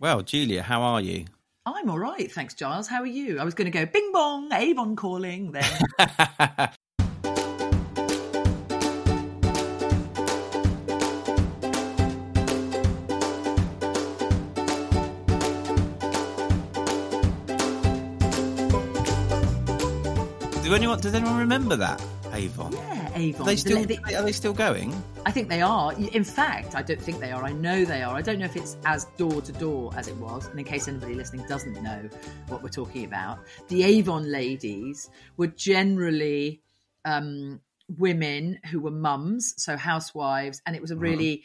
Well, Julia, how are you? I'm all right, thanks, Giles. How are you? I was going to go bing bong, Avon calling then. Do anyone does anyone remember that Avon? yeah, Avon. Are they The still lady- are they still going? I think they are. In fact, I don't think they are. I know they are. I don't know if it's as door to door as it was. And in case anybody listening doesn't know what we're talking about, the Avon ladies were generally um, women who were mums, so housewives, and it was a really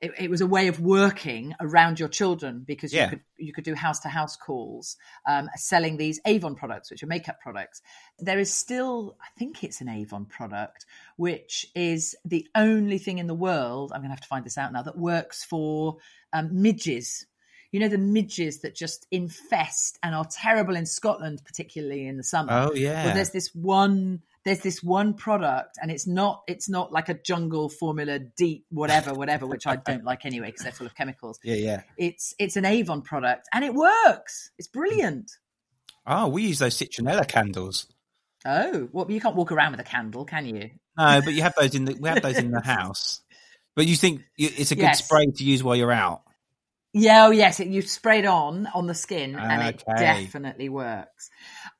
it, it was a way of working around your children because you Yeah. could you could do house to house calls um, selling these Avon products, which are makeup products. There is still, I think it's an Avon product, which is the only thing in the world. I'm going to have to find this out now that works for um, midges. You know the midges that just infest and are terrible in Scotland, particularly in the summer. Oh yeah. Well, there's this one. There's this one product, and it's not. It's not like a jungle formula deep whatever whatever, which I don't like anyway because they're full of chemicals. yeah, yeah. It's it's an Avon product, and it works. It's brilliant. Oh, we use those citronella candles. Oh, well, you can't walk around with a candle, can you? No, but you have those in the we have those in the house. But you think it's a good Yes. spray to use while you're out? Yeah, oh yes, it, you spray it on on the skin, and it definitely works.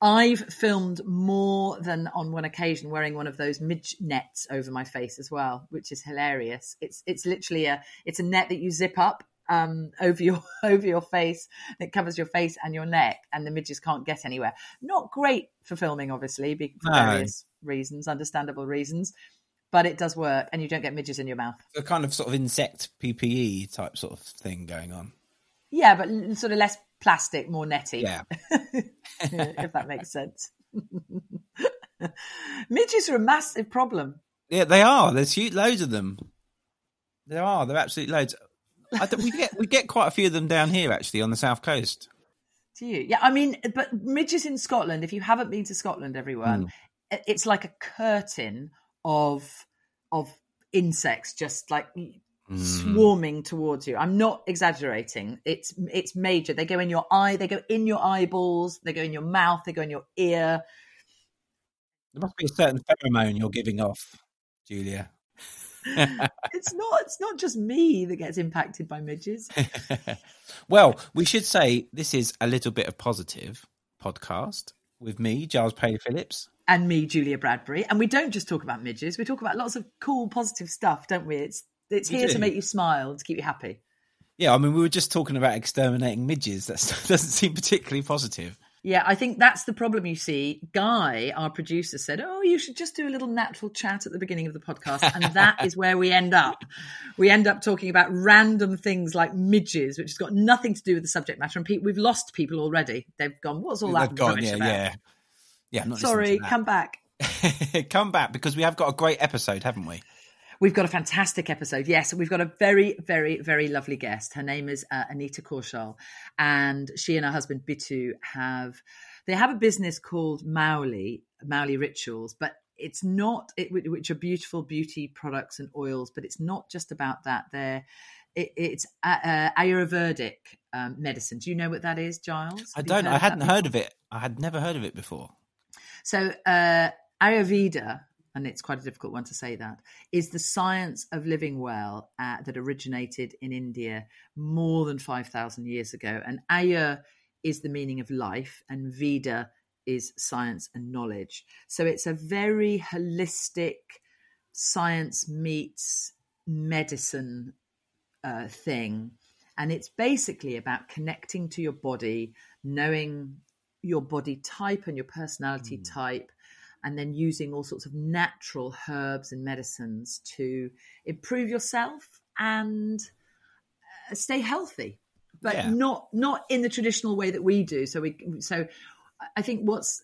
I've filmed more than on one occasion wearing one of those midge nets over my face as well, which is hilarious. It's it's literally a it's a net that you zip up um, over your over your face. It covers your face and your neck, and the midges can't get anywhere. Not great for filming, obviously, for No. various reasons, understandable reasons. But it does work, and you don't get midges in your mouth. A kind of sort of insect PPE type sort of thing going on. Yeah, but sort of less plastic, more netty. Yeah. if that makes sense. Midges are a massive problem. Yeah, they are. There's huge, loads of them. There are. There are absolutely loads. We get we get quite a few of them down here actually on the south coast. Do you? Yeah, I mean, but midges in Scotland, if you haven't been to Scotland, everyone, hmm. it- it's like a curtain of of insects just like Mm. swarming towards you. I'm not exaggerating. It's it's major. They go in your eye, they go in your eyeballs, they go in your mouth, they go in your ear. There must be a certain pheromone you're giving off, Julia. It's not it's not just me that gets impacted by midges. well, we should say this is a little bit of positive podcast with me, Giles Paley Phillips. and me, Julia Bradbury. And we don't just talk about midges; we talk about lots of cool, positive stuff, don't we? It's it's here to make you smile, to keep you happy. Yeah, I mean, we were just talking about exterminating midges. That doesn't seem particularly positive. Yeah, I think that's the problem. You see, Guy, our producer, said, "Oh, you should just do a little natural chat at the beginning of the podcast," and that is where we end up. We end up talking about random things like midges, which has got nothing to do with the subject matter. And we've lost people already. They've gone, "What's all that gone, yeah, about?" yeah, yeah. I'm not Sorry, come back. come back because we have got a great episode, haven't we? We've got a fantastic episode. Yes, we've got a very, very, very lovely guest. Her name is uh, Anita Kaushal, and she and her husband Bittu have they have a business called Mauli Mauli Rituals, but it's not it, which are beautiful beauty products and oils, but it's not just about that. They're it, it's uh, uh, Ayurvedic um, medicine. Do you know what that is, Giles? I Have you don't. I hadn't heard of it. I had never heard of it before. so, uh, Ayurveda, and it's quite a difficult one to say that, is the science of living well uh, that originated in India more than 5,000 years ago. And Ayur is the meaning of life, and Veda is science and knowledge. So, it's a very holistic science meets medicine uh, thing. And it's basically about connecting to your body, knowing your body type and your personality type, and then using all sorts of natural herbs and medicines to improve yourself and uh, stay healthy, but Yeah. not not in the traditional way that we do. So we so I think what's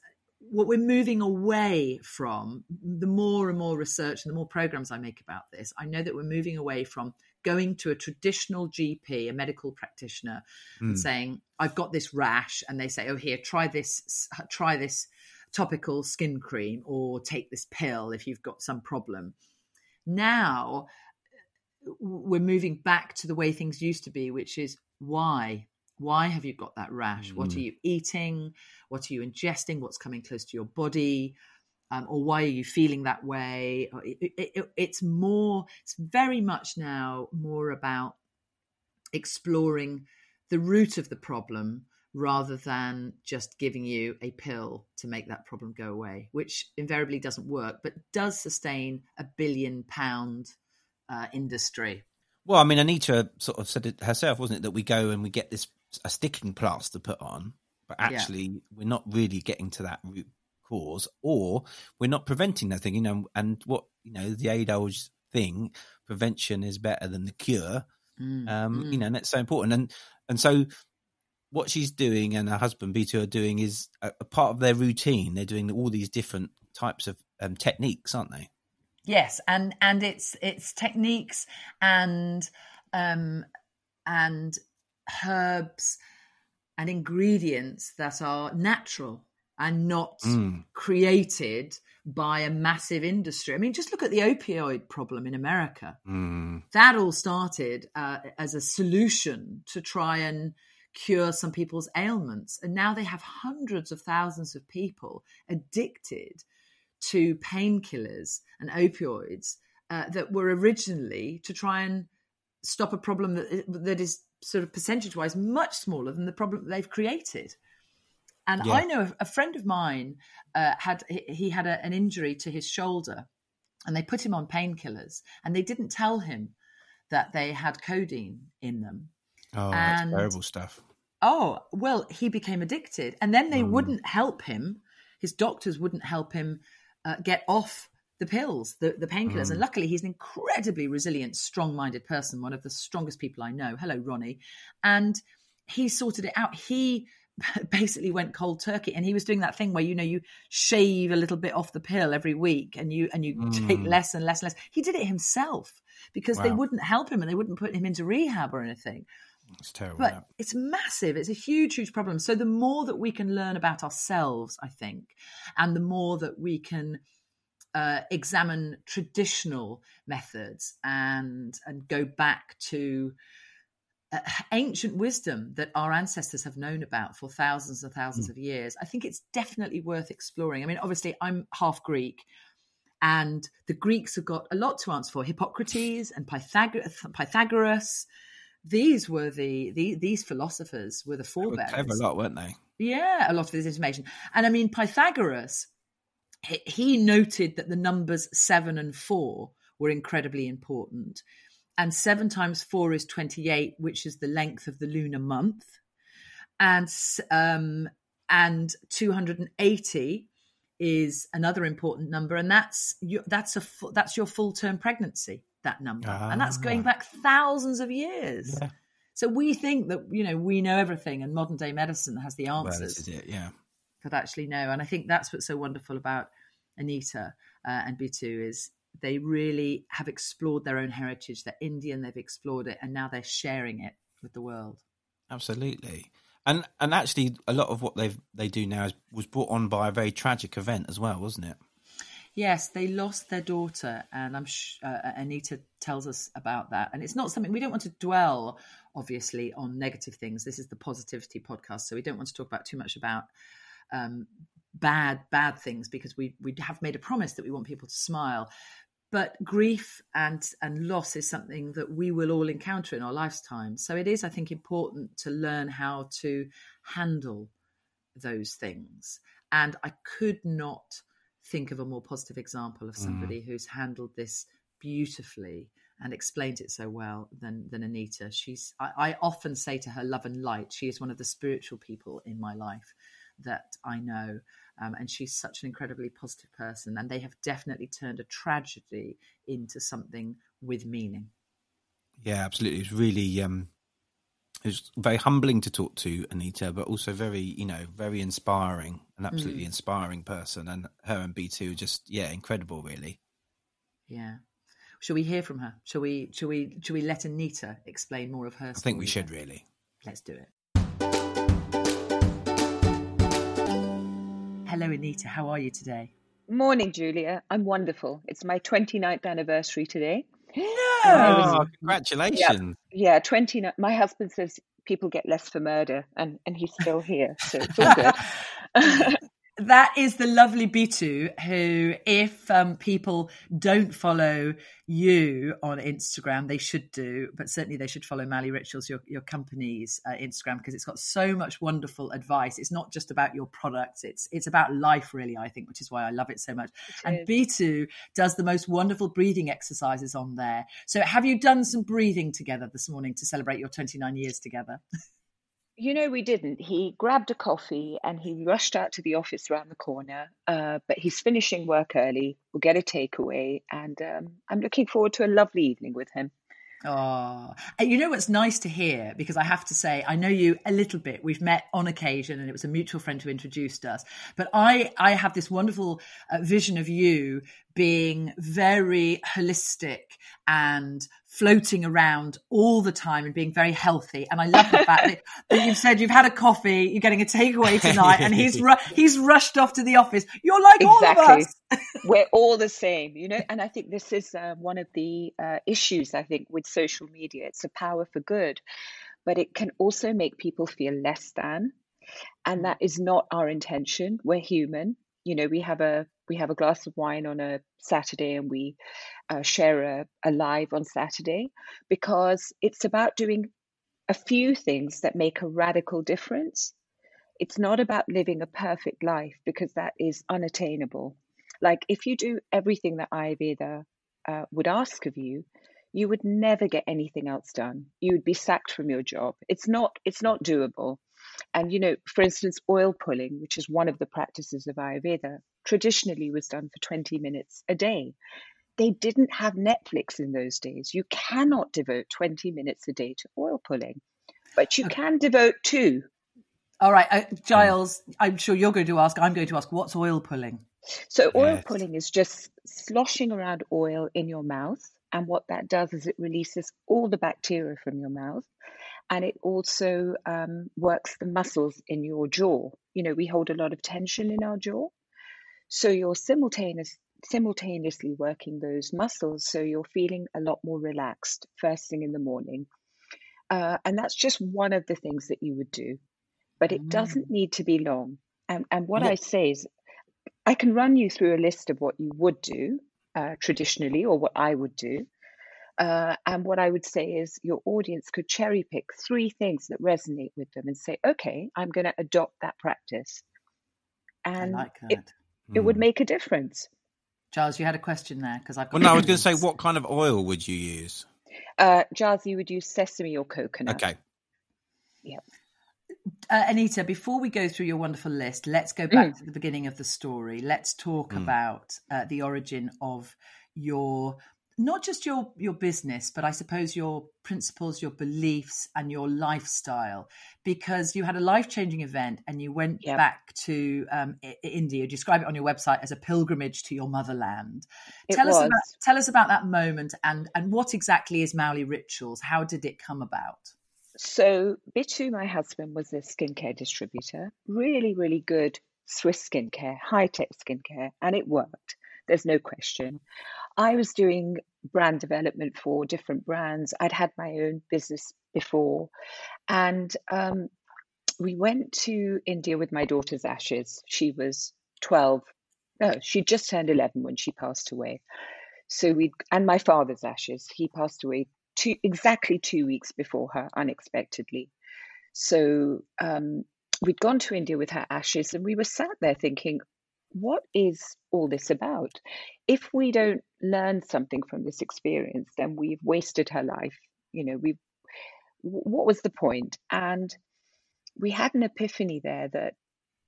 what we're moving away from the more and more research and the more programs I make about this, I know that we're moving away from going to a traditional GP, a medical practitioner, and saying, "I've got this rash," and they say, "Oh, here, try this, try this topical skin cream, or take this pill if you've got some problem." Now we're moving back to the way things used to be, which is why Why have you got that rash? What are Mm. you eating? What are you ingesting? What's coming close to your body? Um, or why are you feeling that way? It, it, it, it's more, it's very much now more about exploring the root of the problem rather than just giving you a pill to make that problem go away, which invariably doesn't work, but does sustain a billion pound uh, industry. Well, I mean, Anita sort of said it herself, wasn't it, that we go and we get this a sticking plaster put on, but Yeah. actually we're not really getting to that root cause, or we're not preventing that thing. You know, and what you know, the age thing, prevention is better than the cure. Mm, Um, mm. You know, and that's so important. And and so what she's doing and her husband Bittu are doing is a, a part of their routine. They're doing all these different types of um, techniques, aren't they? Yes, and and it's it's techniques and um and herbs and ingredients that are natural and not Mm. created by a massive industry. I mean, just look at the opioid problem in America. Mm. That all started uh, as a solution to try and cure some people's ailments, and now they have hundreds of thousands of people addicted to painkillers and opioids uh, that were originally to try and stop a problem that that is sort of percentage wise much smaller than the problem that they've created. And Yeah. I know a, a friend of mine uh, had he, he had a, an injury to his shoulder, and they put him on painkillers, and they didn't tell him that they had codeine in them. Oh, And- that's terrible stuff. Oh, well, he became addicted. And then they Mm. wouldn't help him. His doctors wouldn't help him uh, get off the pills, the, the painkillers. Mm. And luckily, he's an incredibly resilient, strong minded person, one of the strongest people I know. Hello, Ronnie. And he sorted it out. He basically went cold turkey and he was doing that thing where you know you shave a little bit off the pill every week and you and you take Mm. less and less and less he did it himself because they wouldn't help him and they wouldn't put him into rehab or anything It's terrible. but yeah. it's massive it's a huge huge problem so the more that we can learn about ourselves i think and the more that we can uh, examine traditional methods and and go back to uh, ancient wisdom that our ancestors have known about for thousands and thousands of years i think it's definitely worth exploring i mean obviously i'm half greek and the greeks have got a lot to answer for hippocrates and pythagoras these were the, the these philosophers were the They were a lot, weren't they? yeah, a lot of this information. And I mean, Pythagoras, he, he noted that the numbers seven and four were incredibly important. And seven times four is 28, which is the length of the lunar month. And, um, and 280 is another important number. And that's, your, that's, a, that's your full term pregnancy, that number. and that's going Ah. back thousands of years. Yeah. So we think that you know we know everything, and modern day medicine has the Well, answers is it. Yeah. but actually no. And I think that's what's so wonderful about Anita uh, and Bittu is they really have explored their own heritage. They're Indian, they've explored it, and now they're sharing it with the world. Absolutely. And and actually, a lot of what they they do now is, was brought on by a very tragic event as well, wasn't it? Yes, they lost their daughter, and I'm sh- uh, Anita tells us about that. And it's not something we don't want to dwell, obviously, on negative things. This is the positivity podcast, so we don't want to talk about too much about um, bad bad things because we we have made a promise that we want people to smile. But grief and and loss is something that we will all encounter in our lifetime. So it is, I think, important to learn how to handle those things. And I could not think of a more positive example of somebody who's handled this beautifully and explained it so well than than Anita. She's I, I often say to her love and light. She is one of the spiritual people in my life that I know. Um, and she's such an incredibly positive person. And they have definitely turned a tragedy into something with meaning. Yeah, absolutely. It's really um, was very humbling to talk to Anita, but also very you know very inspiring, an absolutely Mm. inspiring person. And her and Bittu just yeah incredible, really. Yeah. Shall we hear from her? Shall we? Shall we? Shall we let Anita explain more of her? I think we should then? really. Let's do it. Hello, Anita. How are you today? Morning, Julia. I'm wonderful. It's my 29th anniversary today. No. Oh, congratulations! Yeah, 29. My husband says people get less for murder, and and he's still here, so it's all good. that is the lovely Bittu, who, if um, people don't follow you on Instagram, they should do, but certainly they should follow Mauli Rituals, your, your company's uh, Instagram, because it's got so much wonderful advice. It's not just about your products, it's it's about life, really, I think, which is why I love it so much. It and Bittu does the most wonderful breathing exercises on there. So, have you done some breathing together this morning to celebrate your 29 years together? You know, we didn't. He grabbed a coffee and he rushed out to the office around the corner. Uh, but he's finishing work early. We'll get a takeaway, and um, I'm looking forward to a lovely evening with him. Oh, you know what's nice to hear because I have to say I know you a little bit. We've met on occasion, and it was a mutual friend who introduced us. But I, I have this wonderful uh, vision of you being very holistic and floating around all the time and being very healthy. And I love the fact that, that, you've said you've had a coffee, you're getting a takeaway tonight, and he's ru- he's rushed off to the office. You're like exactly. all of us. We're all the same, you know. And I think this is uh, one of the uh, issues I think with social media. It's a power for good, but it can also make people feel less than, and that is not our intention. We're human. You know, we have a we have a glass of wine on a Saturday and we uh, share a, a live on Saturday because it's about doing a few things that make a radical difference. It's not about living a perfect life because that is unattainable. Like if you do everything that Ayurveda uh, would ask of you, you would never get anything else done. You would be sacked from your job. It's not. It's not doable. And you know, for instance, oil pulling, which is one of the practices of Ayurveda, traditionally was done for 20 minutes a day. They didn't have Netflix in those days. You cannot devote 20 minutes a day to oil pulling, but you can devote two. All right, uh, Giles, I'm sure you're going to ask. I'm going to ask, what's oil pulling? So, oil yes. pulling is just sloshing around oil in your mouth. And what that does is it releases all the bacteria from your mouth and it also um, works the muscles in your jaw. You know, we hold a lot of tension in our jaw. So you're simultaneous, simultaneously working those muscles. So you're feeling a lot more relaxed first thing in the morning. Uh, and that's just one of the things that you would do. But it mm. doesn't need to be long. And, and what yeah. I say is, I can run you through a list of what you would do uh, traditionally or what I would do. Uh, and what I would say is your audience could cherry pick three things that resonate with them and say, okay, I'm going to adopt that practice. And like it, it would hmm. make a difference. Giles, you had a question there because I've got. Well, no, I was going to say, what kind of oil would you use? Uh, Giles, you would use sesame or coconut. Okay. Yep. Uh, Anita, before we go through your wonderful list, let's go back mm. to the beginning of the story. Let's talk mm. about uh, the origin of your not just your your business but i suppose your principles your beliefs and your lifestyle because you had a life-changing event and you went yep. back to um, india. You describe it on your website as a pilgrimage to your motherland. It tell was. us about tell us about that moment and and what exactly is Mauli rituals? How did it come about? So Bittu my husband was a skincare distributor. Really really good swiss skincare high-tech skincare and it worked there's no question I was doing brand development for different brands. I'd had my own business before. And um, we went to India with my daughter's ashes. She was 12. No, she just turned 11 when she passed away. So we, and my father's ashes. He passed away two, exactly two weeks before her, unexpectedly. So um, we'd gone to India with her ashes, and we were sat there thinking, what is all this about? If we don't learn something from this experience, then we've wasted her life. You know, we what was the point? And we had an epiphany there that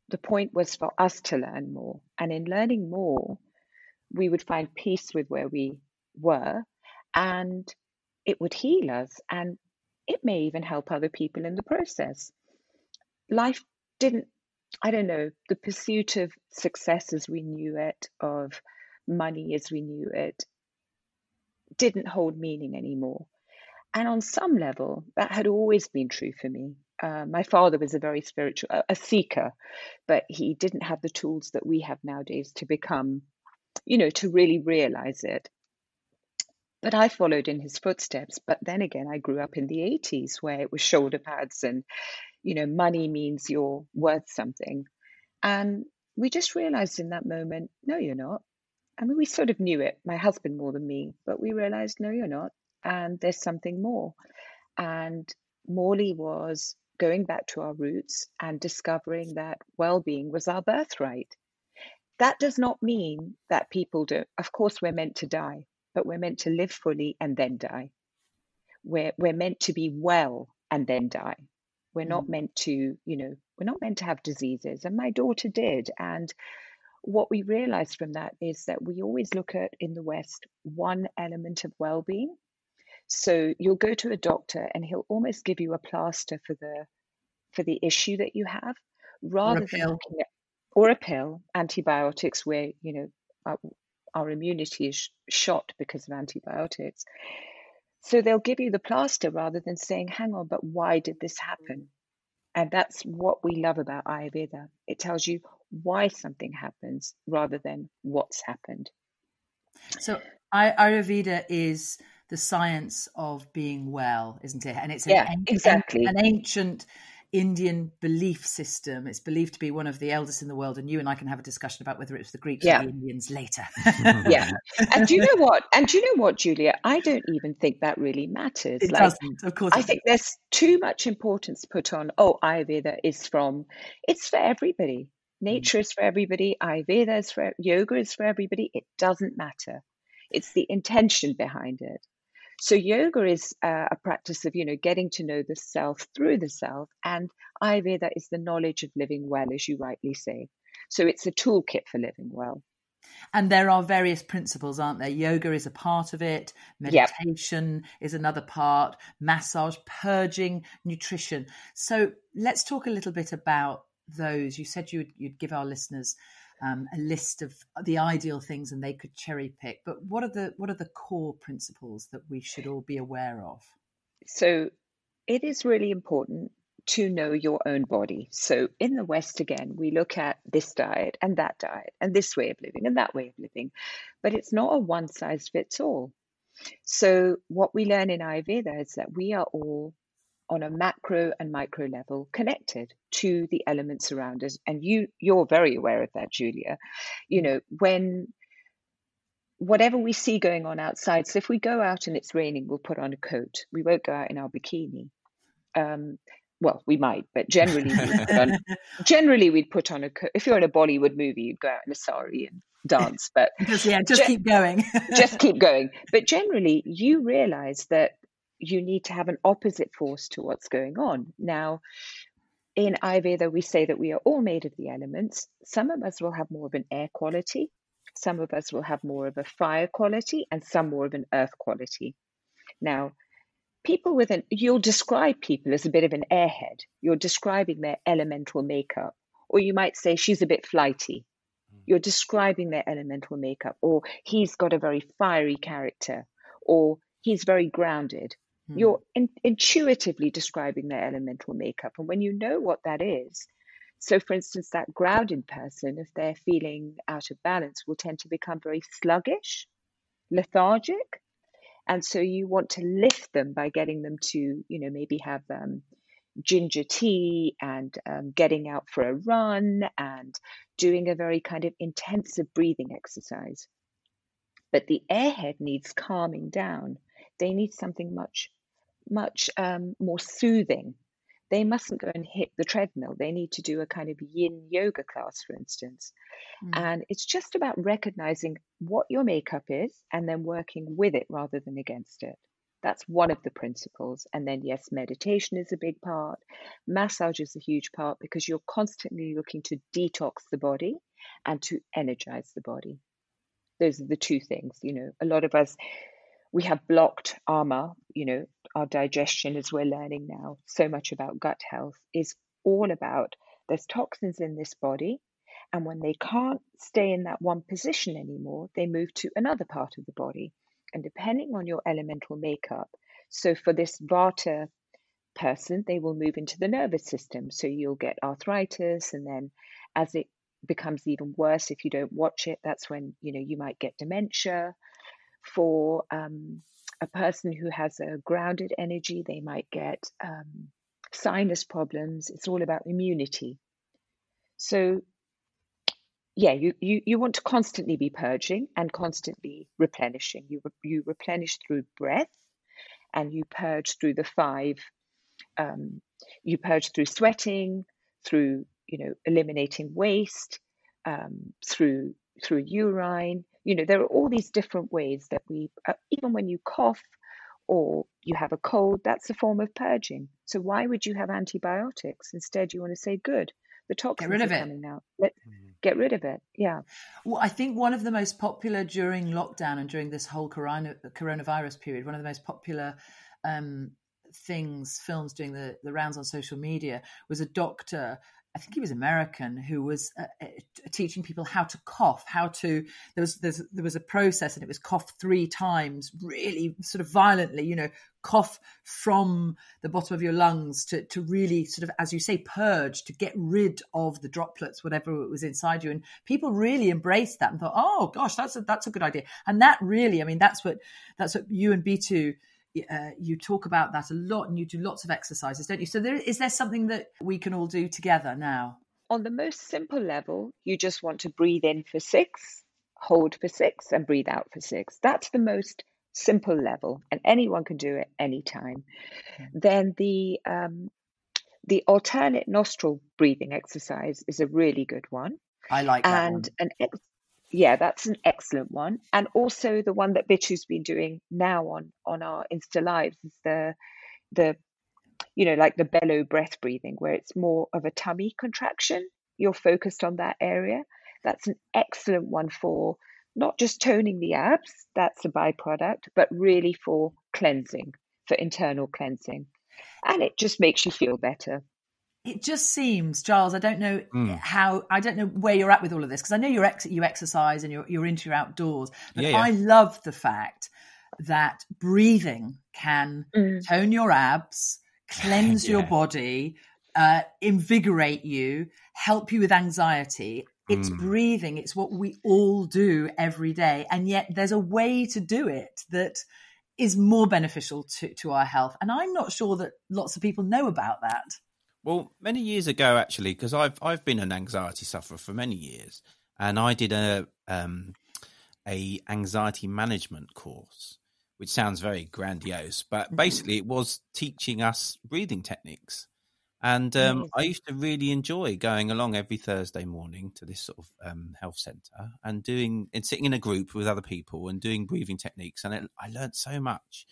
the point was for us to learn more. And in learning more, we would find peace with where we were and it would heal us and it may even help other people in the process. Life didn't I don't know, the pursuit of success as we knew it, of money as we knew it, didn't hold meaning anymore. And on some level, that had always been true for me. Uh, my father was a very spiritual, a, a seeker, but he didn't have the tools that we have nowadays to become, you know, to really realize it. But I followed in his footsteps. But then again, I grew up in the 80s where it was shoulder pads and, you know, money means you're worth something. And we just realized in that moment, no, you're not. I mean, we sort of knew it, my husband more than me, but we realized, no, you're not. And there's something more. And Mauli was going back to our roots and discovering that well being was our birthright. That does not mean that people do. Of course, we're meant to die, but we're meant to live fully and then die. We're, we're meant to be well and then die. We're not mm. meant to, you know, we're not meant to have diseases. And my daughter did. And what we realized from that is that we always look at in the West one element of well being. So you'll go to a doctor and he'll almost give you a plaster for the for the issue that you have rather than looking at or a pill, antibiotics, where you know our, our immunity is shot because of antibiotics. So they'll give you the plaster rather than saying, hang on, but why did this happen? And that's what we love about Ayurveda. It tells you why something happens rather than what's happened. So Ayurveda is the science of being well, isn't it? And it's an, yeah, exactly. an ancient Indian belief system. It's believed to be one of the eldest in the world, and you and I can have a discussion about whether it was the Greeks yeah. or the Indians later. yeah, and do you know what? And do you know what, Julia? I don't even think that really matters. It like, doesn't, of course. I think there's too much importance put on. Oh, Ayurveda is from. It's for everybody. Nature mm. is for everybody. Ayurveda is for yoga is for everybody. It doesn't matter. It's the intention behind it. So yoga is uh, a practice of, you know, getting to know the self through the self, and Ayurveda is the knowledge of living well, as you rightly say. So it's a toolkit for living well. And there are various principles, aren't there? Yoga is a part of it, meditation yep. is another part, massage, purging, nutrition. So let's talk a little bit about those. You said you'd, you'd give our listeners um, a list of the ideal things and they could cherry pick. But what are the what are the core principles that we should all be aware of? So it is really important to know your own body. So in the West again, we look at this diet and that diet and this way of living and that way of living, but it's not a one size fits all. So what we learn in Ayurveda is that we are all on a macro and micro level connected to the elements around us. And you you're very aware of that julia. You know when whatever we see going on outside so if we go out and it's raining we'll put on a coat. We won't go out in our bikini. Um, well we might but generally we'd put on, generally we'd put on a coat if you're in a bollywood movie you'd go out in a sari and dance but just, yeah just keep going. just keep going. But generally you realize that you need to have an opposite force to what's going on. Now, in Ayurveda, we say that we are all made of the elements. Some of us will have more of an air quality, some of us will have more of a fire quality, and some more of an earth quality. Now, people with an, you'll describe people as a bit of an airhead. You're describing their elemental makeup. Or you might say she's a bit flighty. Hmm. You're describing their elemental makeup. Or he's got a very fiery character. Or he's very grounded. Hmm. You're in, intuitively describing their elemental makeup. And when you know what that is, so for instance, that grounded person, if they're feeling out of balance, will tend to become very sluggish, lethargic. And so you want to lift them by getting them to, you know, maybe have um, ginger tea and um, getting out for a run and doing a very kind of intensive breathing exercise. But the airhead needs calming down. They need something much much um, more soothing. They mustn't go and hit the treadmill. They need to do a kind of yin yoga class, for instance. Mm. And it's just about recognizing what your makeup is and then working with it rather than against it. That's one of the principles. And then, yes, meditation is a big part. Massage is a huge part because you're constantly looking to detox the body and to energize the body. Those are the two things. You know, a lot of us, we have blocked ama, you know, our digestion, as we're learning now, so much about gut health, is all about there's toxins in this body. And when they can't stay in that one position anymore, they move to another part of the body. And depending on your elemental makeup, so for this Vata person, they will move into the nervous system. So you'll get arthritis, and then as it becomes even worse if you don't watch it, that's when you know you might get dementia for um, a person who has a grounded energy, they might get um, sinus problems. It's all about immunity. So, yeah, you, you, you want to constantly be purging and constantly replenishing. You, you replenish through breath and you purge through the five. Um, you purge through sweating, through you know eliminating waste, um, through through urine. You know there are all these different ways that we, uh, even when you cough or you have a cold, that's a form of purging. So why would you have antibiotics? Instead, you want to say, good, the toxins get rid of are it. coming out. Let, mm. get rid of it. Yeah. Well, I think one of the most popular during lockdown and during this whole corona, coronavirus period, one of the most popular um, things, films doing the, the rounds on social media was a doctor I think he was American, who was uh, uh, teaching people how to cough, how to there was there was a process, and it was cough three times, really sort of violently, you know, cough from the bottom of your lungs to to really sort of, as you say, purge to get rid of the droplets, whatever was inside you, and people really embraced that and thought, oh gosh, that's a that's a good idea, and that really, I mean, that's what that's what you and Bittu uh, you talk about that a lot and you do lots of exercises, don't you? So, there, is there something that we can all do together now? On the most simple level, you just want to breathe in for six, hold for six, and breathe out for six. That's the most simple level, and anyone can do it anytime. Mm-hmm. Then the um, the alternate nostril breathing exercise is a really good one. I like that and one. an ex- yeah, that's an excellent one. And also the one that Bittu's been doing now on on our Insta Lives is the the you know like the bellow breath breathing where it's more of a tummy contraction. You're focused on that area. That's an excellent one for not just toning the abs, that's a byproduct, but really for cleansing, for internal cleansing. And it just makes you feel better it just seems, Giles. I don't know mm. how. I don't know where you're at with all of this because I know you're ex- you exercise and you're you're into your outdoors. But yeah, yeah. I love the fact that breathing can mm. tone your abs, cleanse yeah. your body, uh, invigorate you, help you with anxiety. It's mm. breathing. It's what we all do every day, and yet there's a way to do it that is more beneficial to, to our health. And I'm not sure that lots of people know about that. Well, many years ago, actually, because I've I've been an anxiety sufferer for many years, and I did a um, a anxiety management course, which sounds very grandiose, but mm-hmm. basically it was teaching us breathing techniques. And um, I used to really enjoy going along every Thursday morning to this sort of um, health centre and doing and sitting in a group with other people and doing breathing techniques. And it, I learned so much.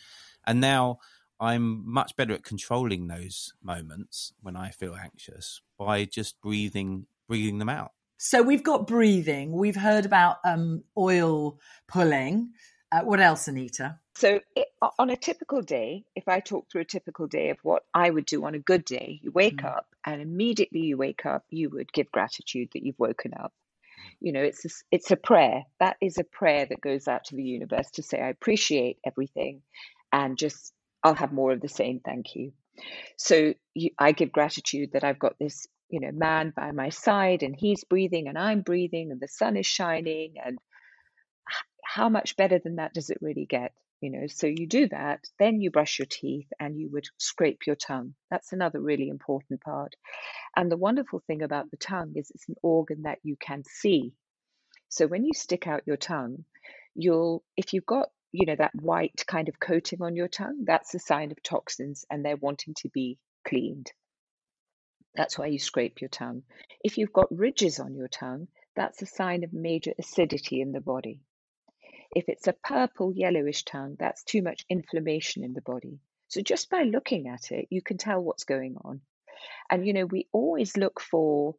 And now I'm much better at controlling those moments when I feel anxious by just breathing, breathing them out. So we've got breathing. We've heard about um, oil pulling. Uh, what else, Anita? So, it, on a typical day, if I talk through a typical day of what I would do on a good day, you wake mm. up and immediately you wake up, you would give gratitude that you've woken up. You know, it's a, it's a prayer. That is a prayer that goes out to the universe to say, I appreciate everything and just I'll have more of the same, thank you. So you, I give gratitude that I've got this, you know, man by my side and he's breathing and I'm breathing and the sun is shining and how much better than that does it really get? You know, so you do that, then you brush your teeth and you would scrape your tongue. That's another really important part. And the wonderful thing about the tongue is it's an organ that you can see. So when you stick out your tongue, you'll, if you've got you know, that white kind of coating on your tongue, that's a sign of toxins and they're wanting to be cleaned. That's why you scrape your tongue. If you've got ridges on your tongue, that's a sign of major acidity in the body. If it's a purple, yellowish tongue, that's too much inflammation in the body. So just by looking at it, you can tell what's going on. And, you know, we always look for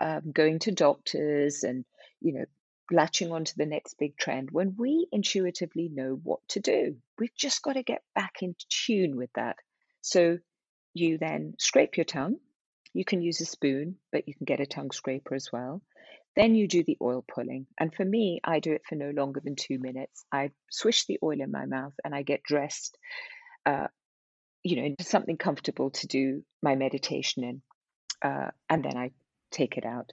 um, going to doctors and, you know, latching onto the next big trend when we intuitively know what to do. We've just got to get back in tune with that. So you then scrape your tongue. You can use a spoon, but you can get a tongue scraper as well. Then you do the oil pulling. And for me, I do it for no longer than two minutes. I swish the oil in my mouth and I get dressed, uh, you know, into something comfortable to do my meditation in. Uh, and then I take it out.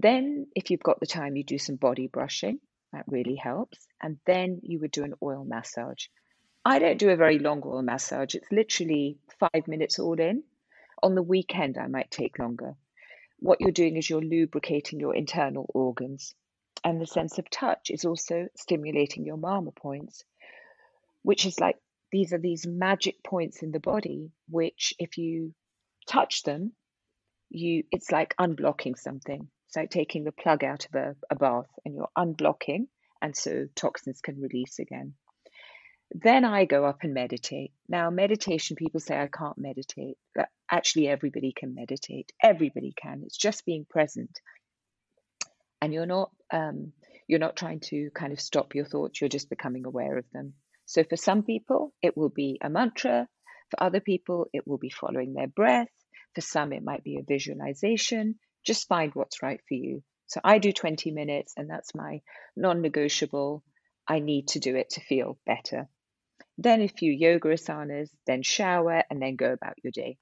Then, if you've got the time, you do some body brushing. That really helps. And then you would do an oil massage. I don't do a very long oil massage. It's literally five minutes all in. On the weekend, I might take longer. What you're doing is you're lubricating your internal organs. And the sense of touch is also stimulating your marma points, which is like these are these magic points in the body, which if you touch them, you it's like unblocking something. It's like taking the plug out of a, a bath and you're unblocking, and so toxins can release again. Then I go up and meditate. Now, meditation, people say I can't meditate. But actually, everybody can meditate. Everybody can. It's just being present. And you're not um, you're not trying to kind of stop your thoughts. You're just becoming aware of them. So for some people, it will be a mantra. For other people, it will be following their breath. For some, it might be a visualization. Just find what's right for you. So I do 20 minutes, and that's my non negotiable. I need to do it to feel better then a few yoga asanas, then shower, and then go about your day.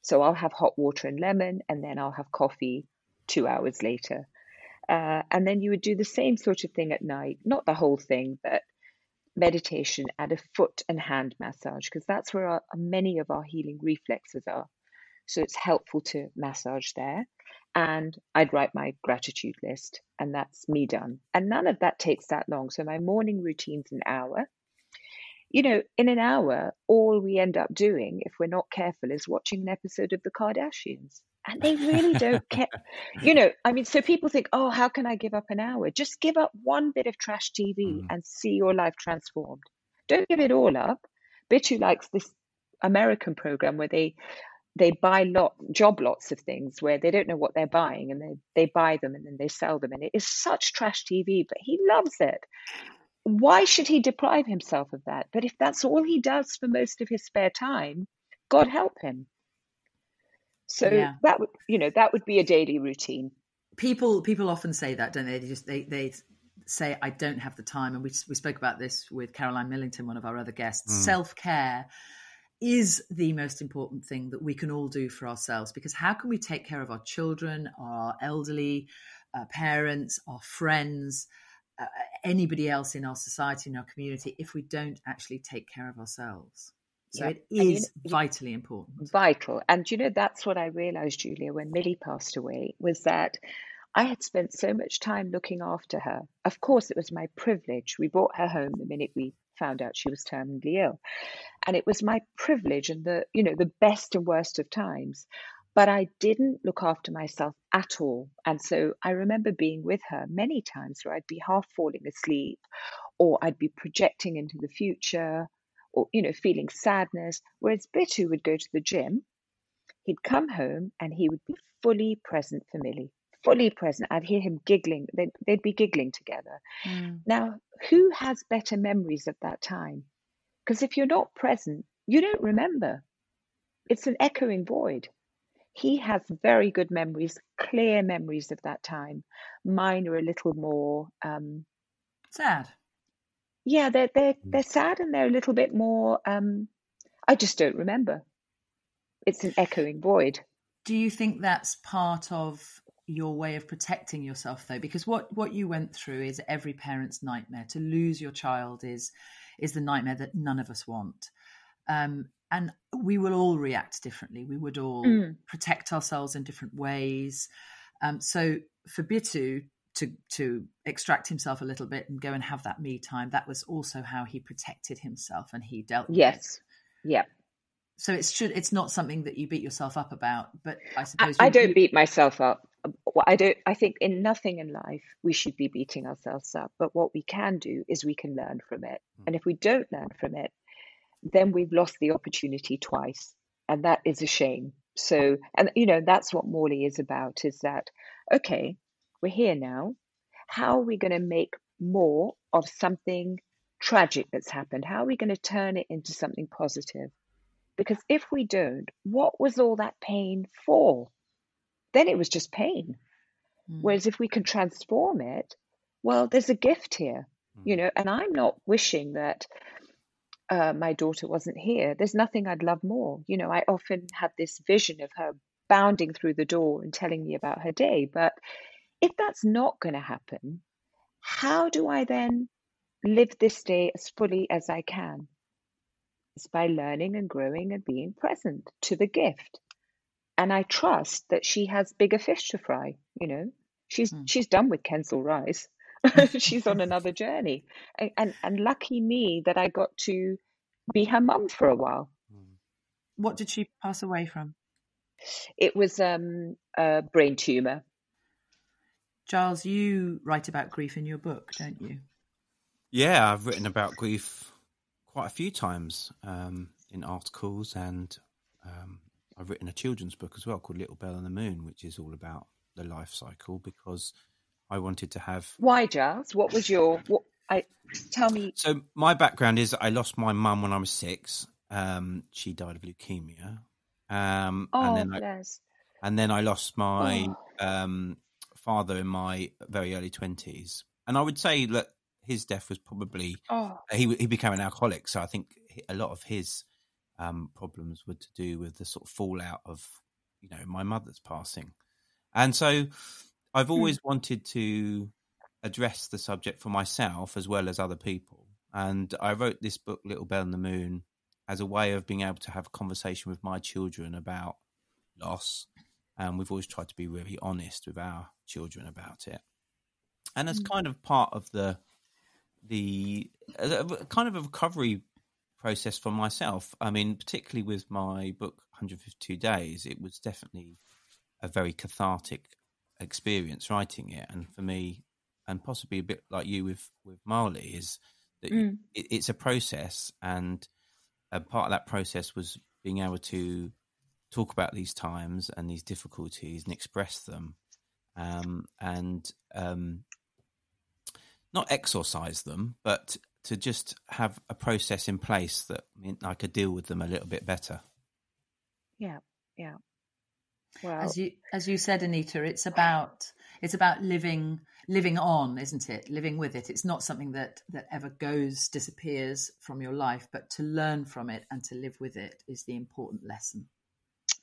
So I'll have hot water and lemon, and then I'll have coffee two hours later. Uh, and then you would do the same sort of thing at night, not the whole thing, but meditation and a foot and hand massage, because that's where our, many of our healing reflexes are. So it's helpful to massage there. And I'd write my gratitude list, and that's me done. And none of that takes that long. So my morning routine's an hour you know, in an hour, all we end up doing, if we're not careful, is watching an episode of The Kardashians. And they really don't care. You know, I mean, so people think, oh, how can I give up an hour? Just give up one bit of trash TV mm. and see your life transformed. Don't give it all up. Bittu likes this American program where they they buy lot job lots of things where they don't know what they're buying and they, they buy them and then they sell them and it is such trash tv but he loves it why should he deprive himself of that? But if that's all he does for most of his spare time, God help him. So yeah. that would, you know, that would be a daily routine. People, people often say that, don't they? They just they they say, "I don't have the time," and we we spoke about this with Caroline Millington, one of our other guests. Mm. Self care is the most important thing that we can all do for ourselves because how can we take care of our children, our elderly, our parents, our friends? uh, anybody else in our society, in our community, if we don't actually take care of ourselves. So yeah. it is you know, vitally important. Vital. And you know, that's what I realized, Julia, when Millie passed away, was that I had spent so much time looking after her. Of course, it was my privilege. We brought her home the minute we found out she was terminally ill. And it was my privilege and the, you know, the best and worst of times but I didn't look after myself at all. And so I remember being with her many times where I'd be half falling asleep or I'd be projecting into the future or, you know, feeling sadness. Whereas Bittu would go to the gym, he'd come home and he would be fully present for Millie, fully present. I'd hear him giggling. They'd, they'd be giggling together. Mm. Now, who has better memories of that time? Because if you're not present, you don't remember. It's an echoing void he has very good memories, clear memories of that time. Mine are a little more um, sad. Yeah, they're they're hmm. they're sad and they're a little bit more. Um, I just don't remember. It's an echoing void. Do you think that's part of your way of protecting yourself though because what what you went through is every parent's nightmare to lose your child is is the nightmare that none of us want um, and we will all react differently. We would all mm. protect ourselves in different ways. Um, so for Bittu to to extract himself a little bit and go and have that me time, that was also how he protected himself and he dealt. With Yes. Yeah. So it's should it's not something that you beat yourself up about, but I suppose I, I don't you... beat myself up. I don't. I think in nothing in life we should be beating ourselves up. But what we can do is we can learn from it, mm. and if we don't learn from it, then we've lost the opportunity twice. And that is a shame. So, and you know, that's what Mauli is about is that, okay, we're here now. How are we going to make more of something tragic that's happened? How are we going to turn it into something positive? Because if we don't, what was all that pain for? Then it was just pain. Mm. Whereas if we can transform it, well, there's a gift here, mm. you know, and I'm not wishing that uh, my daughter wasn't here, there's nothing I'd love more. You know, I often had this vision of her bounding through the door and telling me about her day. But if that's not going to happen, how do I then live this day as fully as I can? It's by learning and growing and being present to the gift. And I trust that she has bigger fish to fry, you know. She's mm. she's done with Kensal Rise. she's on another journey. And, and and lucky me that I got to be her mum for a while. What did she pass away from? It was um, a brain tumor. Giles, you write about grief in your book, don't you? Yeah, I've written about grief quite a few times um, in articles, and um, I've written a children's book as well called Little Bell and the Moon, which is all about the life cycle because I wanted to have. Why, Giles? What was your? What, I tell me. So my background is I lost my mum when I was six. Um, she died of leukemia. Um, oh, and then. I, and then I lost my oh. um, father in my very early twenties. And I would say that his death was probably oh. he he became an alcoholic. So I think a lot of his um, problems were to do with the sort of fallout of you know my mother's passing. And so I've hmm. always mm. wanted to address the subject for myself as well as other people. And I wrote this book, Little Bell and the Moon, as a way of being able to have a conversation with my children about loss. And we've always tried to be really honest with our children about it. And as mm. kind of part of the the kind of a recovery process for myself. I mean, particularly with my book 152 Days, it was definitely a very cathartic experience writing it. And for me, and possibly a bit like you with with Mauli, is that mm. it, it's a process, and a part of that process was being able to talk about these times and these difficulties and express them, um, and um, not exorcise them, but to just have a process in place that I could deal with them a little bit better. Yeah, yeah. Well, as you as you said, Anita, it's about it's about living living on, isn't it? Living with it. It's not something that that ever goes disappears from your life, but to learn from it and to live with it is the important lesson.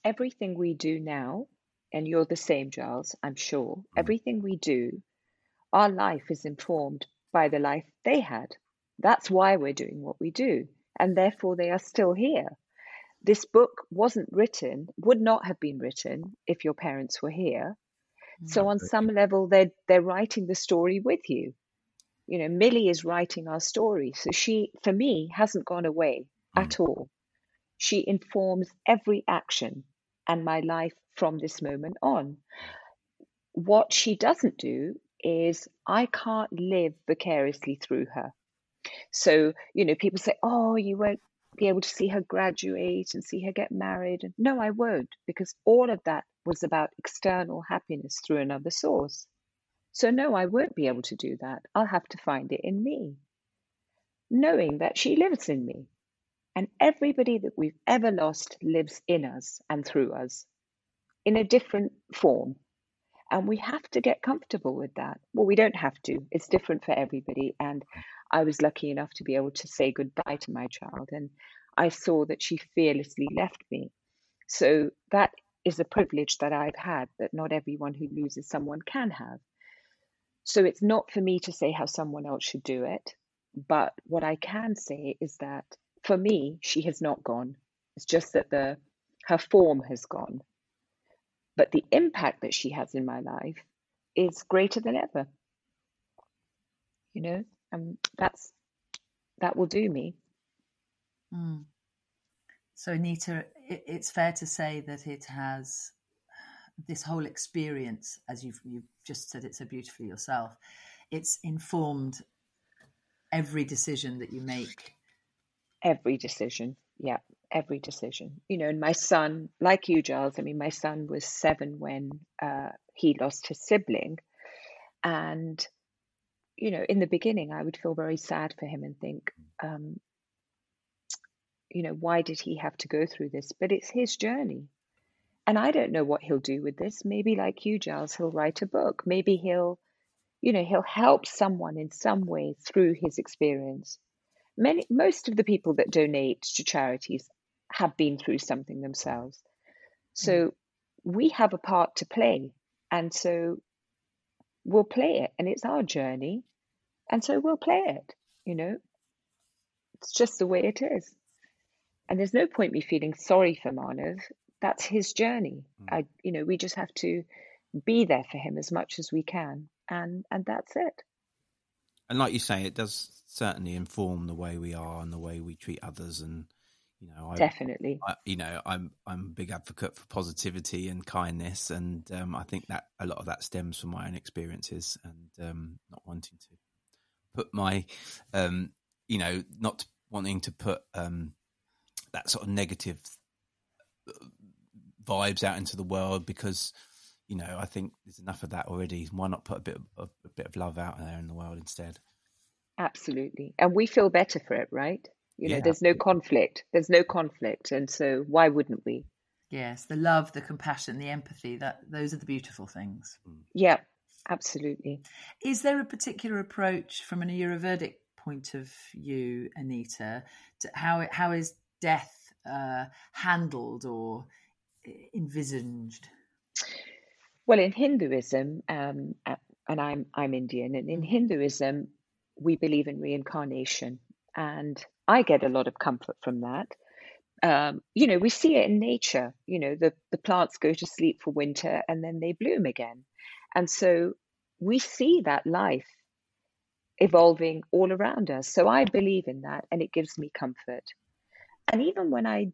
Everything we do now, and you're the same, Giles. I'm sure. Mm. Everything we do, our life is informed by the life they had. That's why we're doing what we do, and therefore they are still here this book wasn't written, would not have been written if your parents were here. So on some level, they're they're writing the story with you. You know, Millie is writing our story, so she, for me, hasn't gone away mm. at all. She informs every action and my life from this moment on. What she doesn't do is I can't live vicariously through her. So, you know, people say, oh, you won't be able to see her graduate and see her get married. And no, I won't, because all of that was about external happiness through another source. So, no, I won't be able to do that. I'll have to find it in me, knowing that she lives in me. And everybody that we've ever lost lives in us and through us in a different form. And we have to get comfortable with that. Well, we don't have to, it's different for everybody. And I was lucky enough to be able to say goodbye to my child, and I saw that she fearlessly left me. So that is a privilege that I've had that not everyone who loses someone can have. So it's not for me to say how someone else should do it, but what I can say is that for me, she has not gone. It's just that the her form has gone. But the impact that she has in my life is greater than ever. You know? and that's that will do me. Mm. So, Anita, it, it's fair to say that it has this whole experience, as you've you've just said it so beautifully yourself. It's informed every decision that you make. Every decision, yeah, every decision. You know, and my son, like you, Giles. I mean, my son was seven when uh, he lost his sibling, and you know, in the beginning, I would feel very sad for him and think, um, you know, why did he have to go through this? But it's his journey. And I don't know what he'll do with this. Maybe, like you, Giles, he'll write a book. Maybe he'll, you know, he'll help someone in some way through his experience. Many, most of the people that donate to charities have been through something themselves. So mm. we have a part to play. And so we'll play it and it's our journey And so we'll play it, you know. It's just the way it is. And there's no point me feeling sorry for Manav. That's his journey. Mm. I you know, we just have to be there for him as much as we can. And and that's it. And like you say, it does certainly inform the way we are and the way we treat others. And you know, I, Definitely. I, you know, I'm I'm a big advocate for positivity and kindness, and um, I think that a lot of that stems from my own experiences and um, not wanting to put my, um, you know, not wanting to put um, that sort of negative uh, vibes out into the world because. You know, I think there's enough of that already. Why not put a bit of a bit of love out there in the world instead? Absolutely. And we feel better for it, right? You know, Yeah, there's no conflict. There's no conflict. And so why wouldn't we? Yes, the love, the compassion, the empathy, that those are the beautiful things. Yeah, absolutely. Is there a particular approach from an Ayurvedic point of view, Anita, to how how is death uh, handled or envisaged? Well, in Hinduism, um, and I'm I'm Indian, and in Hinduism, we believe in reincarnation, and I get a lot of comfort from that. Um, you know, we see it in nature. You know, the the plants go to sleep for winter and then they bloom again, and so we see that life evolving all around us. So I believe in that, and it gives me comfort. And even when I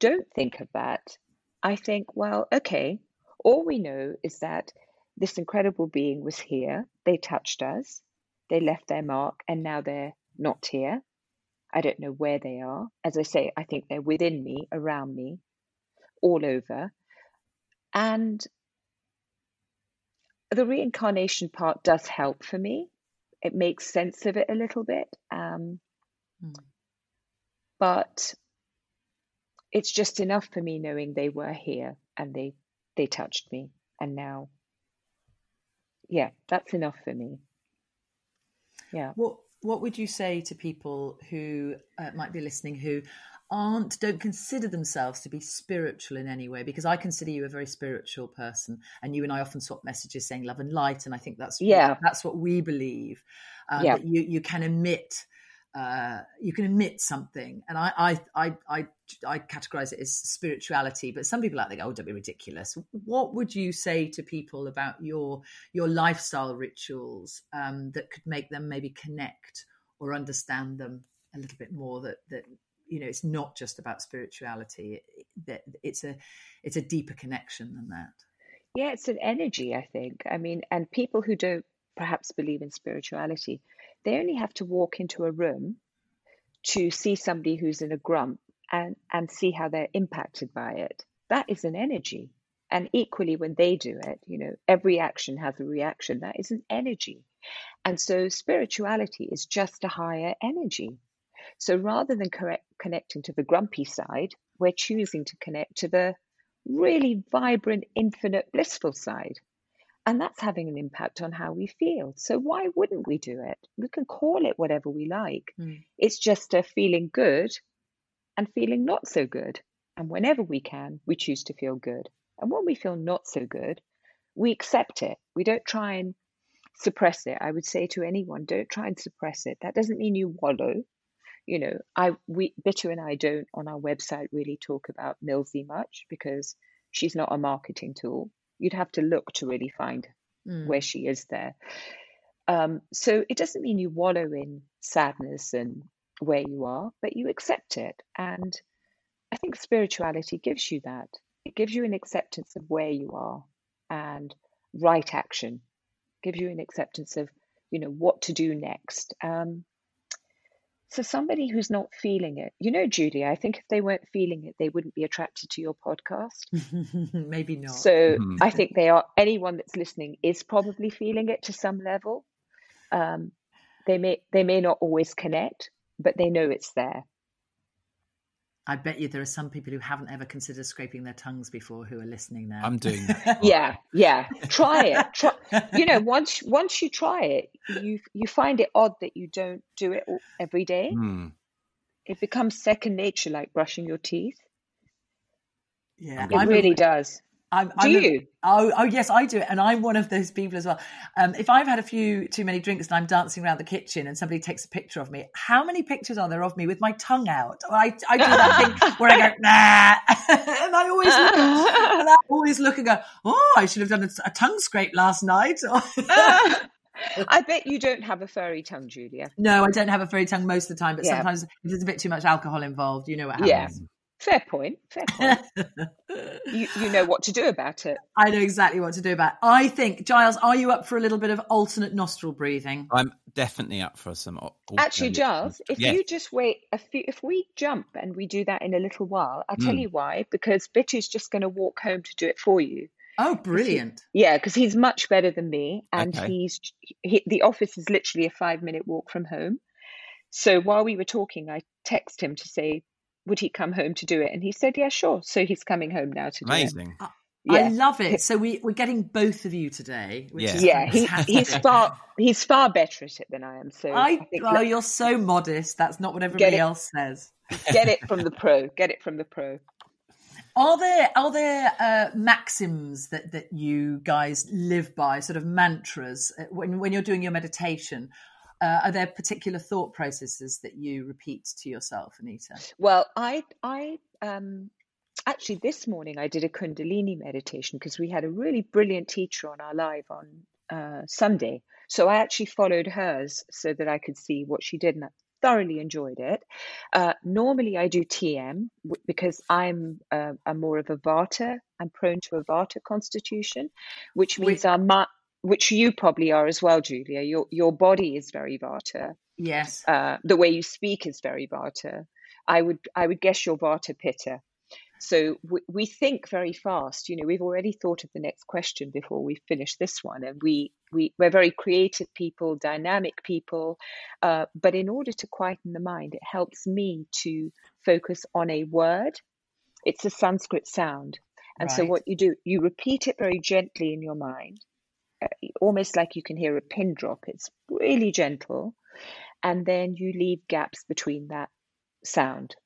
don't think of that, I think, well, okay, all we know is that this incredible being was here, they touched us, they left their mark, and now they're not here. I don't know where they are. As I say, I think they're within me, around me, all over. And the reincarnation part does help for me. It makes sense of it a little bit. Um, Hmm. but it's just enough for me knowing they were here and they they touched me and now yeah that's enough for me yeah What what would you say to people who uh, might be listening who aren't don't consider themselves to be spiritual in any way? Because I consider you a very spiritual person, and you and I often swap messages saying love and light, and I think that's Yeah. that's what we believe. Um, Yeah. That you you can emit. Uh, you can emit something, and I, I, I, I, I categorize it as spirituality. But some people out there go, "Oh, don't be ridiculous." What would you say to people about your your lifestyle rituals um, that could make them maybe connect or understand them a little bit more that that you know it's not just about spirituality it, that it's a it's a deeper connection than that yeah it's an energy i think i mean and people who don't perhaps believe in spirituality they only have to walk into a room to see somebody who's in a grump and and see how they're impacted by it. That is an energy. And equally when they do it you know every action has a reaction. That is an energy. And so spirituality is just a higher energy. So rather than correct, connecting to the grumpy side we're choosing to connect to the really vibrant infinite blissful side and that's having an impact on how we feel so why wouldn't we do it we can call it whatever we like Mm. it's just a feeling good and feeling not so good. And whenever we can, we choose to feel good. And when we feel not so good, we accept it. We don't try and suppress it. I would say to anyone, don't try and suppress it. That doesn't mean you wallow. You know, I we Bittu and I don't on our website really talk about Millsy much because she's not a marketing tool. You'd have to look to really find Mm. where she is there. Um, so it doesn't mean you wallow in sadness and where you are, but you accept it. And I think spirituality gives you that. It gives you an acceptance of where you are and right action, gives you an acceptance of, you know, what to do next. Um, so somebody who's not feeling it, you know, Judy, I think if they weren't feeling it, they wouldn't be attracted to your podcast. maybe not So Hmm. I think they are anyone that's listening is probably feeling it to some level. Um, they may they may not always connect, but they know it's there. I bet you there are some people who haven't ever considered scraping their tongues before who are listening now I'm doing that. Yeah, yeah. Try it. Try, you know, once once you try it, you you find it odd that you don't do it every day. Hmm. It becomes second nature, like brushing your teeth. yeah It I'm really re- does. I'm, Do I'm a- you? oh, oh, yes, I do it, and I'm one of those people as well. Um, if I've had a few too many drinks and I'm dancing around the kitchen and somebody takes a picture of me, how many pictures are there of me with my tongue out? I, I do that thing where I go nah, and I always look, and I always look and go, oh, I should have done a, a tongue scrape last night. I bet you don't have a furry tongue, Julia. no, I don't have a furry tongue most of the time, but Yeah. sometimes if there's a bit too much alcohol involved, you know what happens. Yeah. Fair point. Fair point. you, you know what to do about it. I know exactly what to do about. it. I think Giles, are you up for a little bit of alternate nostril breathing? I'm definitely up for some. Actually, Giles, if Yes. you just wait a few, if we jump and we do that in a little while, I'll tell Mm. you why. Because Bittu's just going to walk home to do it for you. Oh, brilliant! Yeah, because he's much better than me, and Okay. he's he, the office is literally a five minute walk from home. So while we were talking, I text him to say, would he come home to do it? And he said, yeah, sure. So he's coming home now to do it. amazing. I love it. So we we're getting both of you today. Which Yeah. is yeah. He, he's far he's far better at it than I am. So I, I, think oh, let- you're so modest. That's not what everybody it. else says. get it from the pro. Get it from the pro. Are there are there uh, maxims that that you guys live by, sort of mantras uh, when when you're doing your meditation? Uh, are there particular thought processes that you repeat to yourself, Anita? Well, I I um actually this morning I did a Kundalini meditation because we had a really brilliant teacher on our live on uh, Sunday. So I actually followed hers so that I could see what she did, and I thoroughly enjoyed it. Uh, normally I do TM because I'm uh, I'm more of a Vata. I'm prone to a Vata constitution, which means I'm mi- which you probably are as well, Julia. Your your body is very Vata Yes. uh, the way you speak is very Vata. I would I would guess you're Vata Pitta. So we, we think very fast. You know, we've already thought of the next question before we finish this one, and we we we're very creative people, dynamic people. Uh, but in order to quieten the mind, it helps me to focus on a word. It's a Sanskrit sound, and so what you do, you repeat it very gently in your mind, almost like you can hear a pin drop. It's really gentle and then you leave gaps between that sound.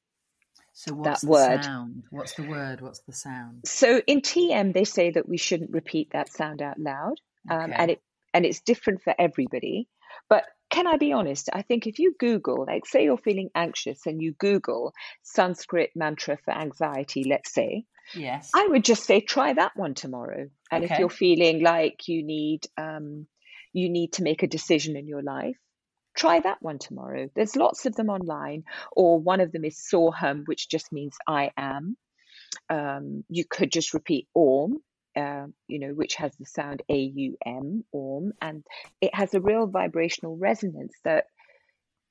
So what's the word. sound? What's the word? What's the sound? So in TM, they say that we shouldn't repeat that sound out loud, um, Okay. and it and it's different for everybody. But can I be honest? I think if you Google, like, say you're feeling anxious and you Google Sanskrit mantra for anxiety, let's say, Yes. I would just say try that one tomorrow. And if you're feeling like you need um, you need to make a decision in your life, try that one tomorrow. There's lots of them online, or one of them is Soham, which just means I am. Um, you could just repeat Om, uh, you know, which has the sound A U M, Om, and it has a real vibrational resonance that,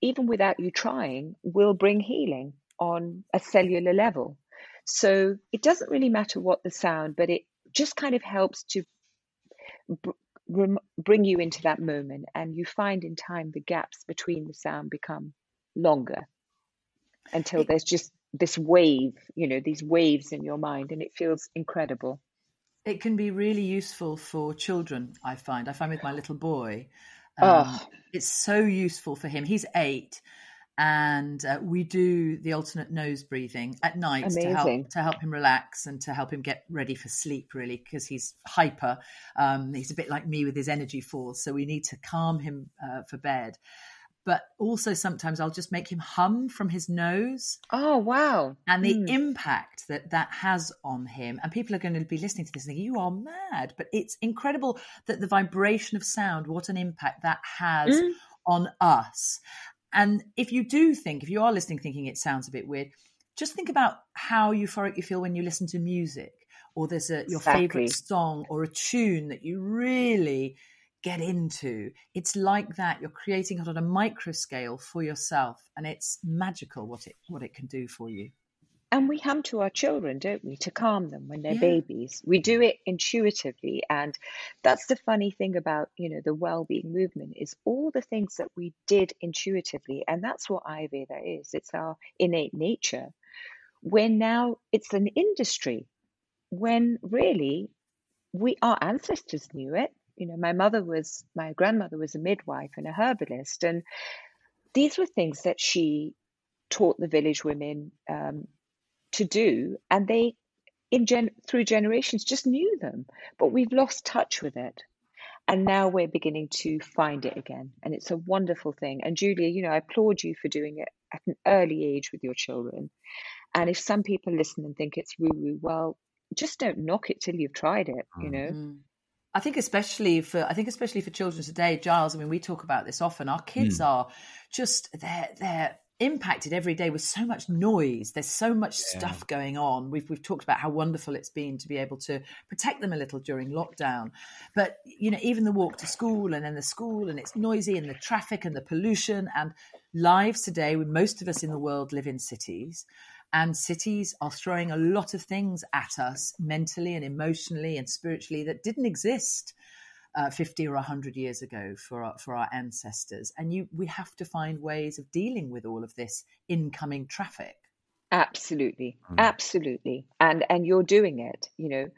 even without you trying, will bring healing on a cellular level. So it doesn't really matter what the sound, but it just kind of helps to br- rem- bring you into that moment. And you find in time the gaps between the sound become longer until there's just this wave, you know, these waves in your mind, and it feels incredible. It can be really useful for children, I find. I find with my little boy, um, Oh. it's so useful for him. He's eight, and uh, we do the alternate nose breathing at night to help to help him relax and to help him get ready for sleep. Really, because he's hyper. Um, he's a bit like me with his energy force so we need to calm him uh, for bed. But also sometimes I'll just make him hum from his nose Oh, wow. and the Mm. impact that that has on him. And people are going to be listening to this and thinking, you are mad. But it's incredible that the vibration of sound, what an impact that has Mm. on us. And if you do think, if you are listening thinking it sounds a bit weird, just think about how euphoric you feel when you listen to music or there's a, your Exactly. favorite song or a tune that you really get into. It's like that. You're creating it on a micro scale for yourself, and it's magical what it what it can do for you. And we hum to our children, don't we, to calm them when they're Yeah. babies. We do it intuitively. And that's the funny thing about, you know, the well-being movement is all the things that we did intuitively. And that's what Ayurveda is. It's our innate nature. When now it's an industry, when really we our ancestors knew it. You know, my mother was my grandmother was a midwife and a herbalist, and these were things that she taught the village women um, to do, and they in gen- through generations just knew them, but we've lost touch with it. And now we're beginning to find it again. And it's a wonderful thing. And Julia, you know, I applaud you for doing it at an early age with your children. And if some people listen and think it's woo woo, well, just don't knock it till you've tried it, you know? Mm. I think especially for I think especially for children today, Giles. I mean, we talk about this often. Our kids Mm. are just they're they're impacted every day with so much noise. There's so much Yeah. stuff going on. We've we've talked about how wonderful it's been to be able to protect them a little during lockdown. But you know, even the walk to school and then the school and it's noisy and the traffic and the pollution and lives today. When most of us in the world live in cities, and cities are throwing a lot of things at us mentally and emotionally and spiritually that didn't exist uh, 50 or 100 years ago for our, for our ancestors and you we have to find ways of dealing with all of this incoming traffic Absolutely, Mm. absolutely, and and you're doing it. You know,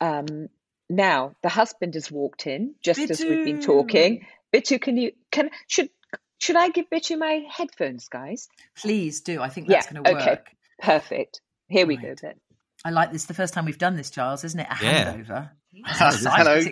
um, now the husband has walked in just as we've been talking. Bittu, can you can should should I give Bittu my headphones, guys? please do i think that's Yeah, going to work okay. Perfect. Here we go then. i like this the first time we've done this giles isn't it a Yeah. handover Hello.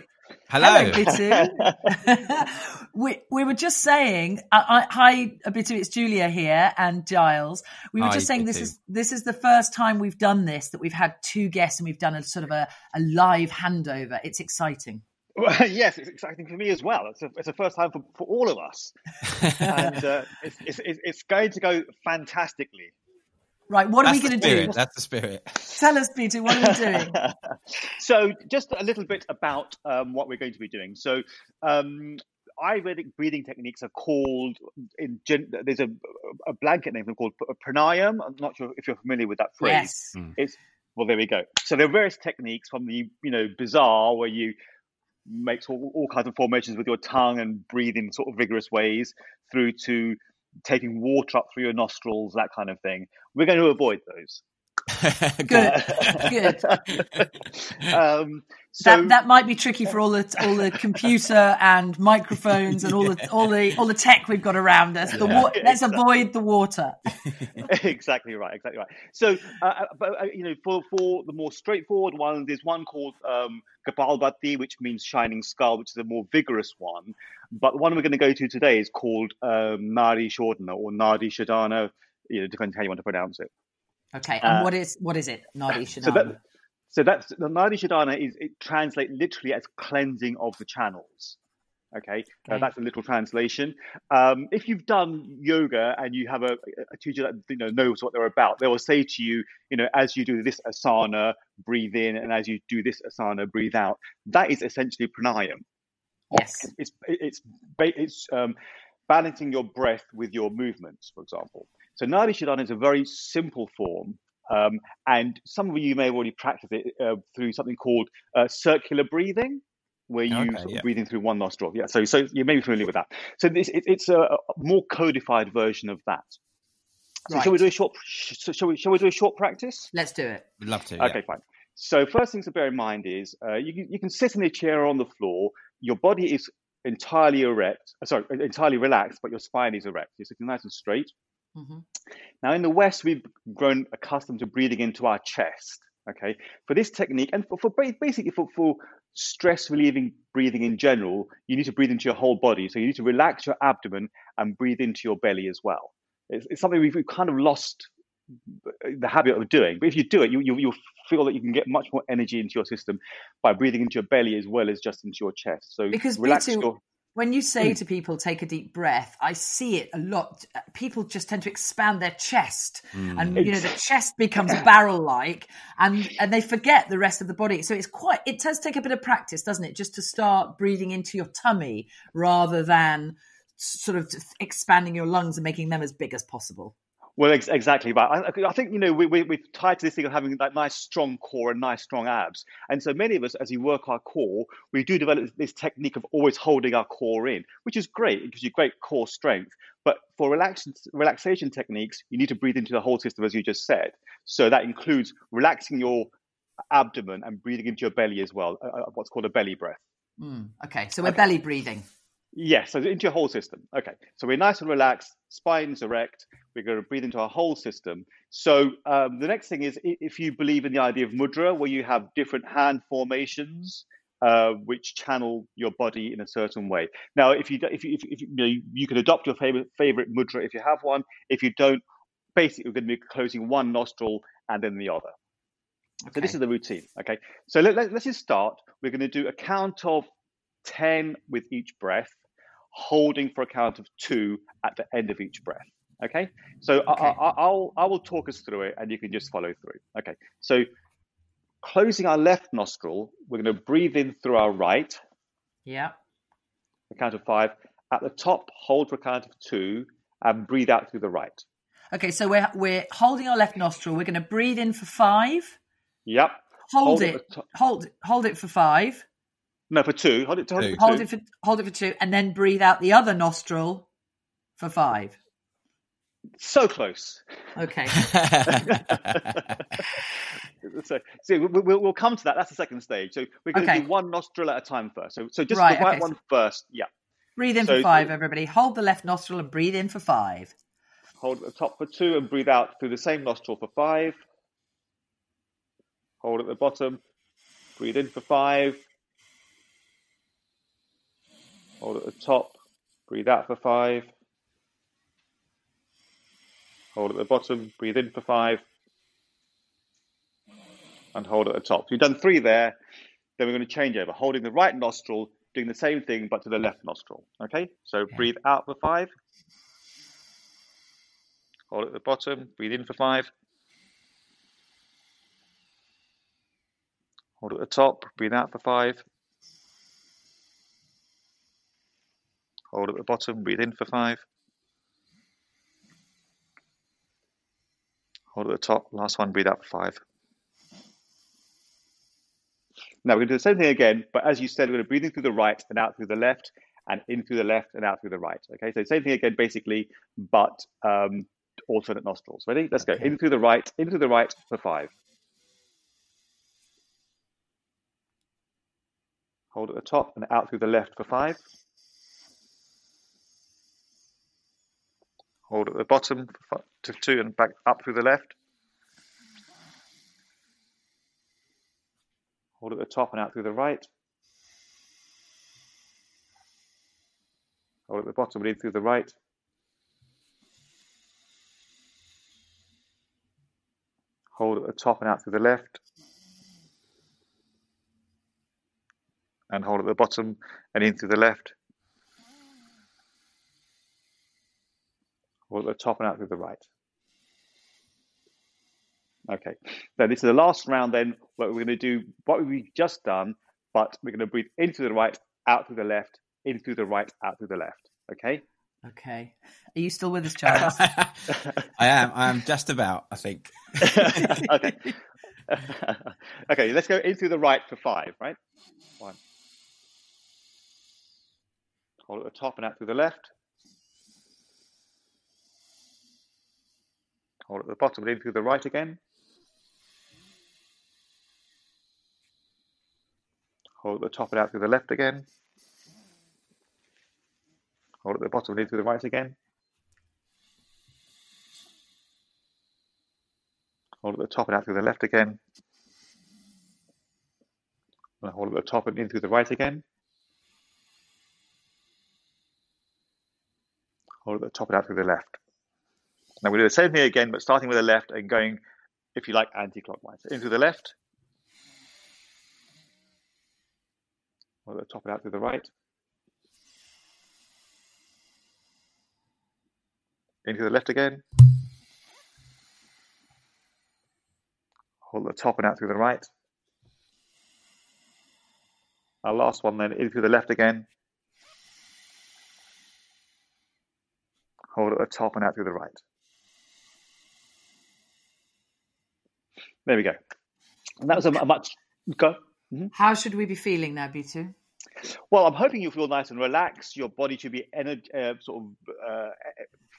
Hello. Bittu. we, we were just saying, I, I, hi, Bittu, it's Julia here and Giles. We were Hi, just saying this is this is the first time we've done this that we've had two guests and we've done a sort of a, a live handover. It's exciting. Well, yes, it's exciting for me as well. It's a, it's the first time for, for all of us, and uh, it's, it's, it's it's going to go fantastically. Right, what are we going to do? That's the spirit. Tell us, Bittu, what are we doing? so, just a little bit about um, what we're going to be doing. So, um, Ayurvedic breathing techniques are called in gen- there's a, a blanket name for them called pranayam. I'm not sure if you're familiar with that phrase. yes. It's well, there we go. So there are various techniques from the you know bizarre where you make all, all kinds of formations with your tongue and breathe in sort of vigorous ways, through to taking water up through your nostrils, that kind of thing. We're going to avoid those. Good. Good. um, so that that might be tricky for all the all the computer and microphones and all the all the all the tech we've got around us. The Yeah. let's avoid the water. exactly right, exactly right. So, uh, uh, but uh, you know, for for the more straightforward one, there's one called um, Kapalbhati, which means shining skull, which is a more vigorous one. But the one we're going to go to today is called um, Nari Shodhana or Nadi Shadana. You know, depends how you want to pronounce it. Okay, and Uh, what is what is it? Nadi So that, so that's the Nadi Shadana is it translates literally as cleansing of the channels. Okay, Uh, that's a literal translation. Um, if you've done yoga and you have a, a teacher that you know knows what they're about, they will say to you, you know, as you do this asana, breathe in, and as you do this asana, breathe out. That is essentially pranayam. yes. It's it's ba- it's um, balancing your breath with your movements, for example. So Nadi Shodhana is a very simple form, um, and some of you may have already practiced it uh, through something called uh, circular breathing, where you Okay, sort of yeah. breathe in through one nostril. Yeah, so so you may be familiar with that. So this it, it's a, a more codified version of that. So shall we do a short? sh- Shall we shall we do a short practice? Let's do it. We'd love to. yeah. Okay, fine. So first things to bear in mind is uh, you can, you can sit in a chair or on the floor. Your body is entirely erect. uh, Sorry, entirely relaxed, but your spine is erect. You're sitting nice and straight. Hmm Now, in the West, we've grown accustomed to breathing into our chest. Okay, for this technique, and for, for basically for, for stress relieving breathing in general, you need to breathe into your whole body. So you need to relax your abdomen and breathe into your belly as well. It's, it's something we've, we've kind of lost the habit of doing. But if you do it, you, you you'll feel that you can get much more energy into your system by breathing into your belly as well as just into your chest. So Because relax Bittu- your When you say Mm. to people, take a deep breath, I see it a lot. People just tend to expand their chest, Mm. and you know the chest becomes barrel-like, and and they forget the rest of the body. So it's quite. It does take a bit of practice, doesn't it, just to start breathing into your tummy rather than sort of expanding your lungs and making them as big as possible. Well, ex- exactly right. I, I think you know we, we we've tied to this thing of having that nice strong core and nice strong abs, and so many of us, as we work our core, we do develop this technique of always holding our core in, which is great. It gives you great core strength. But for relaxation relaxation techniques, you need to breathe into the whole system, as you just said. So that includes relaxing your abdomen and breathing into your belly as well, uh, uh, what's called a belly breath. Mm, okay, so we're belly breathing. Yes, so into your whole system. Okay, so we're nice and relaxed, spine's erect. We're going to breathe into our whole system. So um, the next thing is if you believe in the idea of mudra, where you have different hand formations. Uh, which channel your body in a certain way. Now, if you if you, if, if you, know, you can adopt your favorite favorite mudra if you have one. If you don't, basically, we're going to be closing one nostril and then the other. Okay. So this is the routine. Okay. So let, let, let's just start. We're going to do a count of ten with each breath, holding for a count of two at the end of each breath. Okay, so okay. I, I, I'll I will talk us through it, and you can just follow through. Okay, so closing our left nostril, we're going to breathe in through our right. Yeah. A count of five. At the top, hold for a count of two, and breathe out through the right. Okay, so we're we're holding our left nostril. We're going to breathe in for five. Yep. Hold, hold it. it hold hold it for five. No, for two. Hold it. Hold, it for, hold it for hold it for two, and then breathe out the other nostril for five. So close. Okay. so, so we'll, we'll, come to that. That's the second stage. So we're going okay. to do one nostril at a time first. So, so just right, the right okay, one first. Yeah. Breathe in so, for five, everybody. Hold the left nostril and breathe in for five. Hold at the top for two and breathe out through the same nostril for five. Hold at the bottom. Breathe in for five. Hold at the top. Breathe out for five. Hold at the bottom. Breathe in for five. And hold at the top. So you've done three there. Then we're going to change over. Holding the right nostril, doing the same thing, but to the left nostril. Okay? So okay. breathe out for five. Hold at the bottom. Breathe in for five. Hold at the top. Breathe out for five. Hold at the bottom, breathe in for five. Hold at the top, last one, breathe out for five. Now we're going to do the same thing again, but as you said, we're going to breathe in through the right and out through the left, and in through the left and out through the right. Okay, so same thing again, basically, but um, alternate nostrils. Ready? Let's go. In through the right, in through the right for five. Hold at the top and out through the left for five. Hold at the bottom to two and back up through the left. Hold at the top and out through the right. Hold at the bottom and in through the right. Hold at the top and out through the left. And hold at the bottom and in through the left. Or at the top and out through the right. Okay, so this is the last round then, what we're going to do what we've just done, but we're going to breathe in through the right, out through the left, in through the right, out through the left. Okay? Okay. Are you still with us, Charles? I am. I am just about, I think. okay. okay, let's go in through the right for five, right? One. Hold at the top and out through the left. Hold at the bottom and in through the right again. Hold at the top and out through the left again. Hold at the bottom and in through the right again. Hold at the top and out through the left again. And hold at the top and in through the right again. Hold at the top and out through the left. Now we do the same thing again, but starting with the left and going, if you like, anti-clockwise. Into the left. Or the top it out to the right. Into the left again. Hold the top and out through the right. Our last one then, in through the left again. Hold at the top and out through the right. There we go. And that was a, a much. Go. Mm-hmm. How should we be feeling now, Bittu? Well, I'm hoping you feel nice and relaxed. Your body should be ener- uh, sort of uh,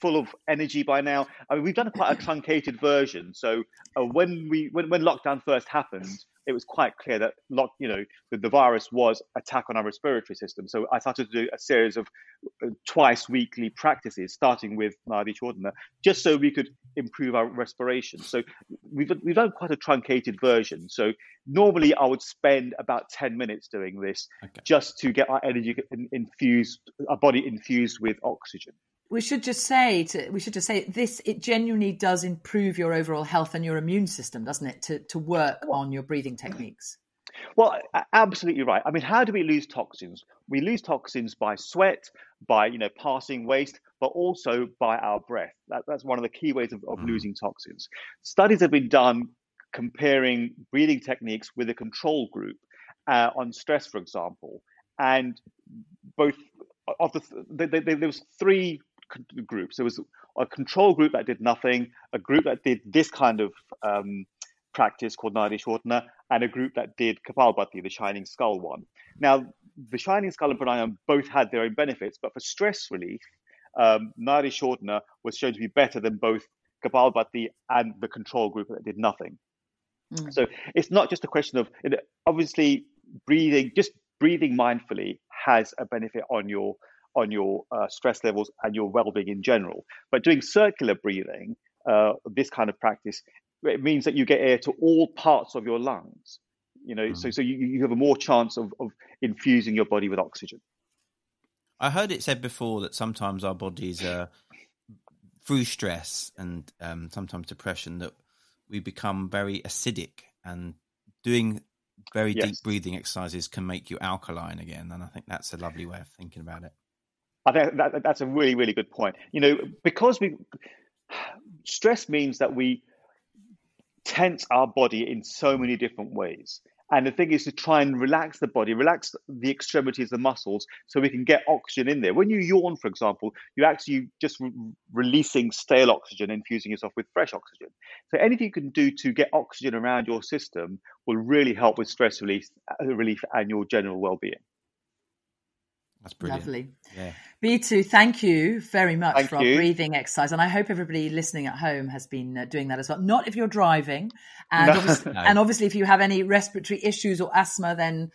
full of energy by now. I mean, we've done quite a truncated version. So uh, when we when, when lockdown first happened, it was quite clear that lock, you know, the, the virus was attack on our respiratory system. So I started to do a series of uh, twice weekly practices, starting with Nadi Shodhana, just so we could improve our respiration. So we've we've done quite a truncated version. So normally I would spend about ten minutes doing this Okay. just to get our energy infused, our body infused with oxygen. We should just say to, we should just say this it genuinely does improve your overall health and your immune system, doesn't it? To to work on your breathing techniques. Well, absolutely right. I mean, how do we lose toxins? We lose toxins by sweat, by you know passing waste, but also by our breath. That, that's one of the key ways of, of Mm. losing toxins. Studies have been done comparing breathing techniques with a control group uh, on stress, for example, and both of the th- th- th- there was three c- groups. There was a control group that did nothing, a group that did this kind of um, practice called Nadi Shodhana, and a group that did Kapalbhati, the Shining Skull one. Now, the Shining Skull and Pranayama both had their own benefits, but for stress relief, um, Nadi Shodhana was shown to be better than both Kapalbhati and the control group that did nothing. Mm. So it's not just a question of obviously breathing, just breathing mindfully has a benefit on your on your uh, stress levels and your well-being in general. But doing circular breathing, uh, this kind of practice, it means that you get air to all parts of your lungs. You know, so so you, you have a more chance of, of infusing your body with oxygen. I heard it said before that sometimes our bodies are through stress and um, sometimes depression that we become very acidic and doing very Yes. deep breathing exercises can make you alkaline again and I think that's a lovely way of thinking about it. I think that, that's a really, really good point. You know, because we stress means that we tense our body in so many different ways. And the thing is to try and relax the body, relax the extremities, the muscles, so we can get oxygen in there. When you yawn, for example, you're actually just re- releasing stale oxygen, infusing yourself with fresh oxygen. So anything you can do to get oxygen around your system will really help with stress relief, uh, relief and your general well-being. That's brilliant. Lovely. Yeah. Bittu, thank you very much Thank for our breathing exercise. And I hope everybody listening at home has been uh, doing that as well. Not if you're driving. And, No. obviously, No. and obviously, if you have any respiratory issues or asthma, then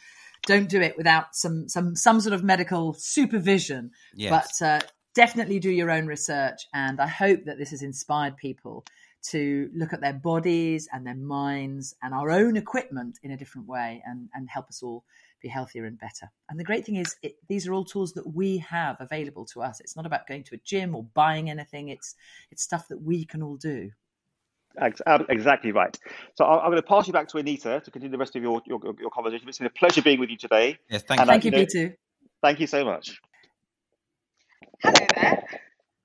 don't do it without some, some, some sort of medical supervision. Yes. But uh, definitely do your own research. And I hope that this has inspired people to look at their bodies and their minds and our own equipment in a different way and, and help us all be healthier and better. And the great thing is, it, these are all tools that we have available to us. It's not about going to a gym or buying anything. It's it's stuff that we can all do. Exactly right. So I- I'm going to pass you back to Anita to continue the rest of your, your, your conversation. It's been a pleasure being with you today. yes, thank And you. I- Thank you, you know- Bittu. Thank you so much. Hello there.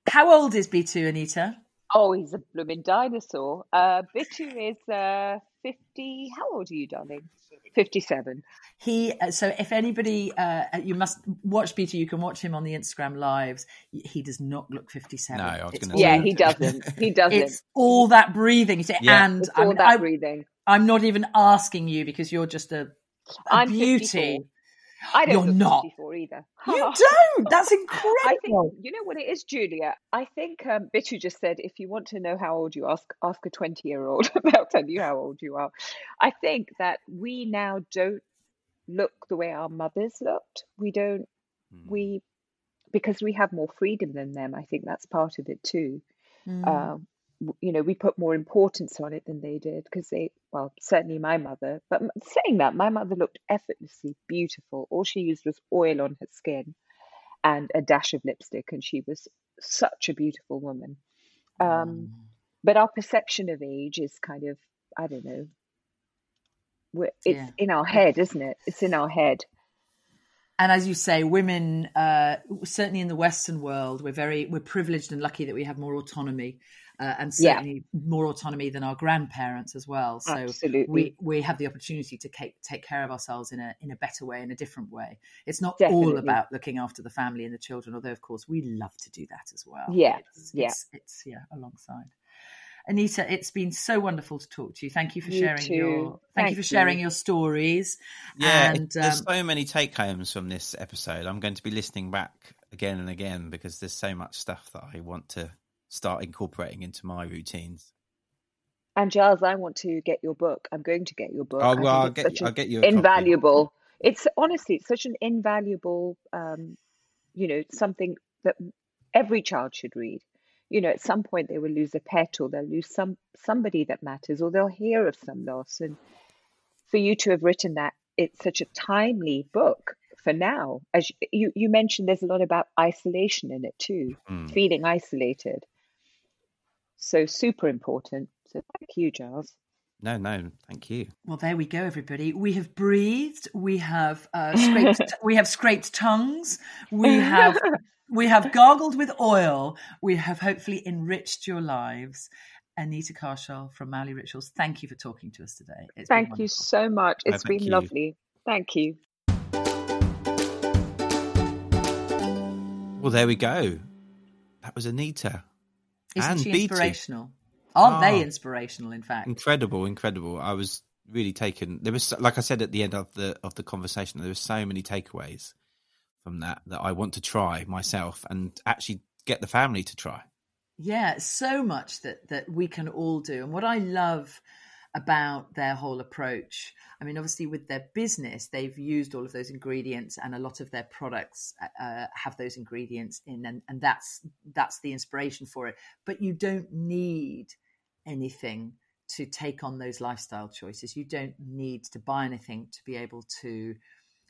How old is Bittu, Anita? Oh, he's a blooming dinosaur. Uh, Bittu is uh, 50. How old are you, darling? 57. He uh, so if anybody uh, you must watch Bittu, you can watch him on the Instagram lives. He does not look 57. No, I was gonna all- Yeah, he doesn't. He doesn't. It's all that breathing. You say, Yeah. and It's I all mean, that I, breathing. I'm not even asking you because you're just a, a I'm beauty. 54. I don't You're look not. 54 either. You don't. That's incredible. I think you know what it is, Julia. I think um, Bittu just said if you want to know how old you are, ask ask a twenty year old. They'll tell you how old you are. I think that we now don't look the way our mothers looked. We don't. Mm. We because we have more freedom than them. I think that's part of it too. Mm. Um, w- you know, we put more importance on it than they did because they, well, certainly my mother. But saying that, my mother looked effortlessly beautiful. All she used was oil on her skin and a dash of lipstick, and she was such a beautiful woman. Um, Mm. but our perception of age is kind of, I don't know, it's Yeah. in our head, isn't it? It's in our head. and as you say, women, uh, certainly in the Western world, we're very we're privileged and lucky that we have more autonomy, uh, and Yeah. certainly more autonomy than our grandparents as well. So Absolutely. we we have the opportunity to take take care of ourselves in a in a better way, in a different way. It's not all about looking after the family and the children, although of course we love to do that as well. Yeah, it's, yeah. it's, it's yeah alongside. Anita, it's been so wonderful to talk to you. Thank you for You sharing too. your thank, you for sharing you. your stories. Yeah, and it- there's um, so many take homes from this episode. I'm going to be listening back again and again because there's so much stuff that I want to start incorporating into my routines. And Giles, I want to get your book. I'm going to get your book. Oh, well, I'll get I'll get you a copy. invaluable. It's honestly, it's such an invaluable, um, you know, something that every child should read. You know, at some point they will lose a pet, or they'll lose some somebody that matters, or they'll hear of some loss. And for you to have written that, it's such a timely book for now. As you you mentioned, there's a lot about isolation in it too, Mm. feeling isolated. So super important. So thank you, Giles. No, no, thank you. Well, there we go, everybody. We have breathed. We have uh, scraped. we have scraped tongues. We have we have gargled with oil. We have hopefully enriched your lives. Anita Kaushal from Mauli Rituals. Thank you for talking to us today. It's been Thank you so much. No, It's thank been you. lovely. Thank you. Well, there we go. That was Anita. Isn't and she Bittu. inspirational? Aren't Ah. they inspirational? In fact, Incredible, incredible. I was really taken. There was, like I said at the end of the of the conversation, there were so many takeaways from that that I want to try myself and actually get the family to try. Yeah, so much that that we can all do. And what I love about their whole approach, I mean, obviously with their business, they've used all of those ingredients, and a lot of their products uh, have those ingredients in, and, and that's that's the inspiration for it. But you don't need anything to take on those lifestyle choices. You don't need to buy anything to be able to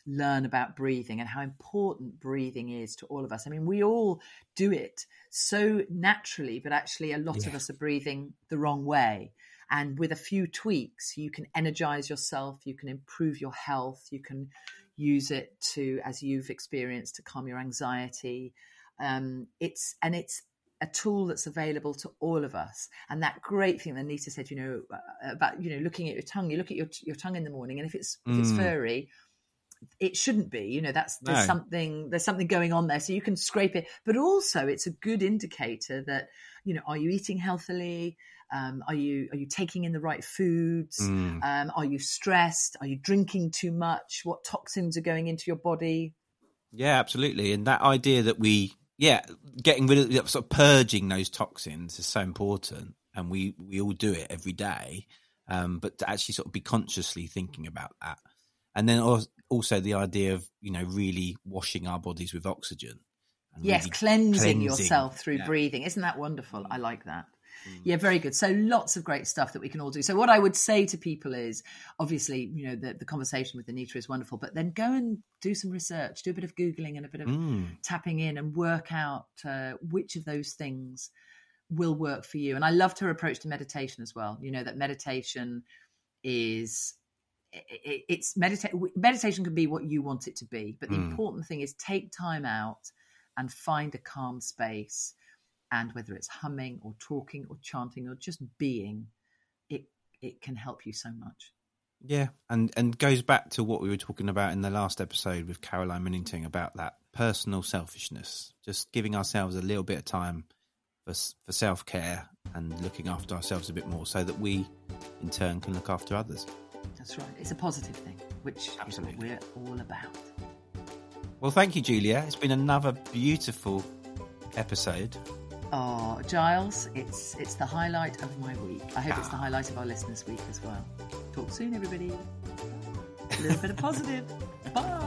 learn about breathing and how important breathing is to all of us. I mean, we all do it so naturally, but actually, a lot of us are breathing the wrong way. And with a few tweaks, you can energize yourself, you can improve your health, you can use it to, as you've experienced, to calm your anxiety. Um, it's and it's a tool that's available to all of us. And that great thing that Nita said, you know, uh, about you know looking at your tongue. You look at your your tongue in the morning, and if it's if it's Mm. furry, it shouldn't be you know that's there's No. something there's something going on there so you can scrape it but also it's a good indicator that you know are you eating healthily um, are you are you taking in the right foods Mm. um, are you stressed are you drinking too much what toxins are going into your body Yeah, absolutely. And that idea that we, yeah, getting rid of sort of purging those toxins is so important, and we we all do it every day. Um, but to actually sort of be consciously thinking about that, and then also the idea of you know really washing our bodies with oxygen. and yes really cleansing, cleansing, yourself through yeah. breathing isn't that wonderful i like that. Yeah very good. So lots of great stuff that we can all do. So what i would say to people is obviously you know the, the conversation with anita is wonderful but then go and do some research do a bit of googling and a bit of Mm. tapping in and work out uh, which of those things will work for you. And i loved her approach to meditation as well. You know that meditation is it's medita- meditation can be what you want it to be but the Mm. important thing is take time out and find a calm space and whether it's humming or talking or chanting or just being it it can help you so much Yeah, and and goes back to what we were talking about in the last episode with Caroline Minnington about that personal selfishness, just giving ourselves a little bit of time for for self care and looking after ourselves a bit more, so that we, in turn, can look after others. that's right it's a positive thing which is what Absolutely. we're all about Well, thank you, Julia. It's been another beautiful episode. Oh, Giles, it's it's the highlight of my week. I hope it's the ah. highlight of our listeners' week as well. Talk soon, everybody. A little bit of positive. Bye.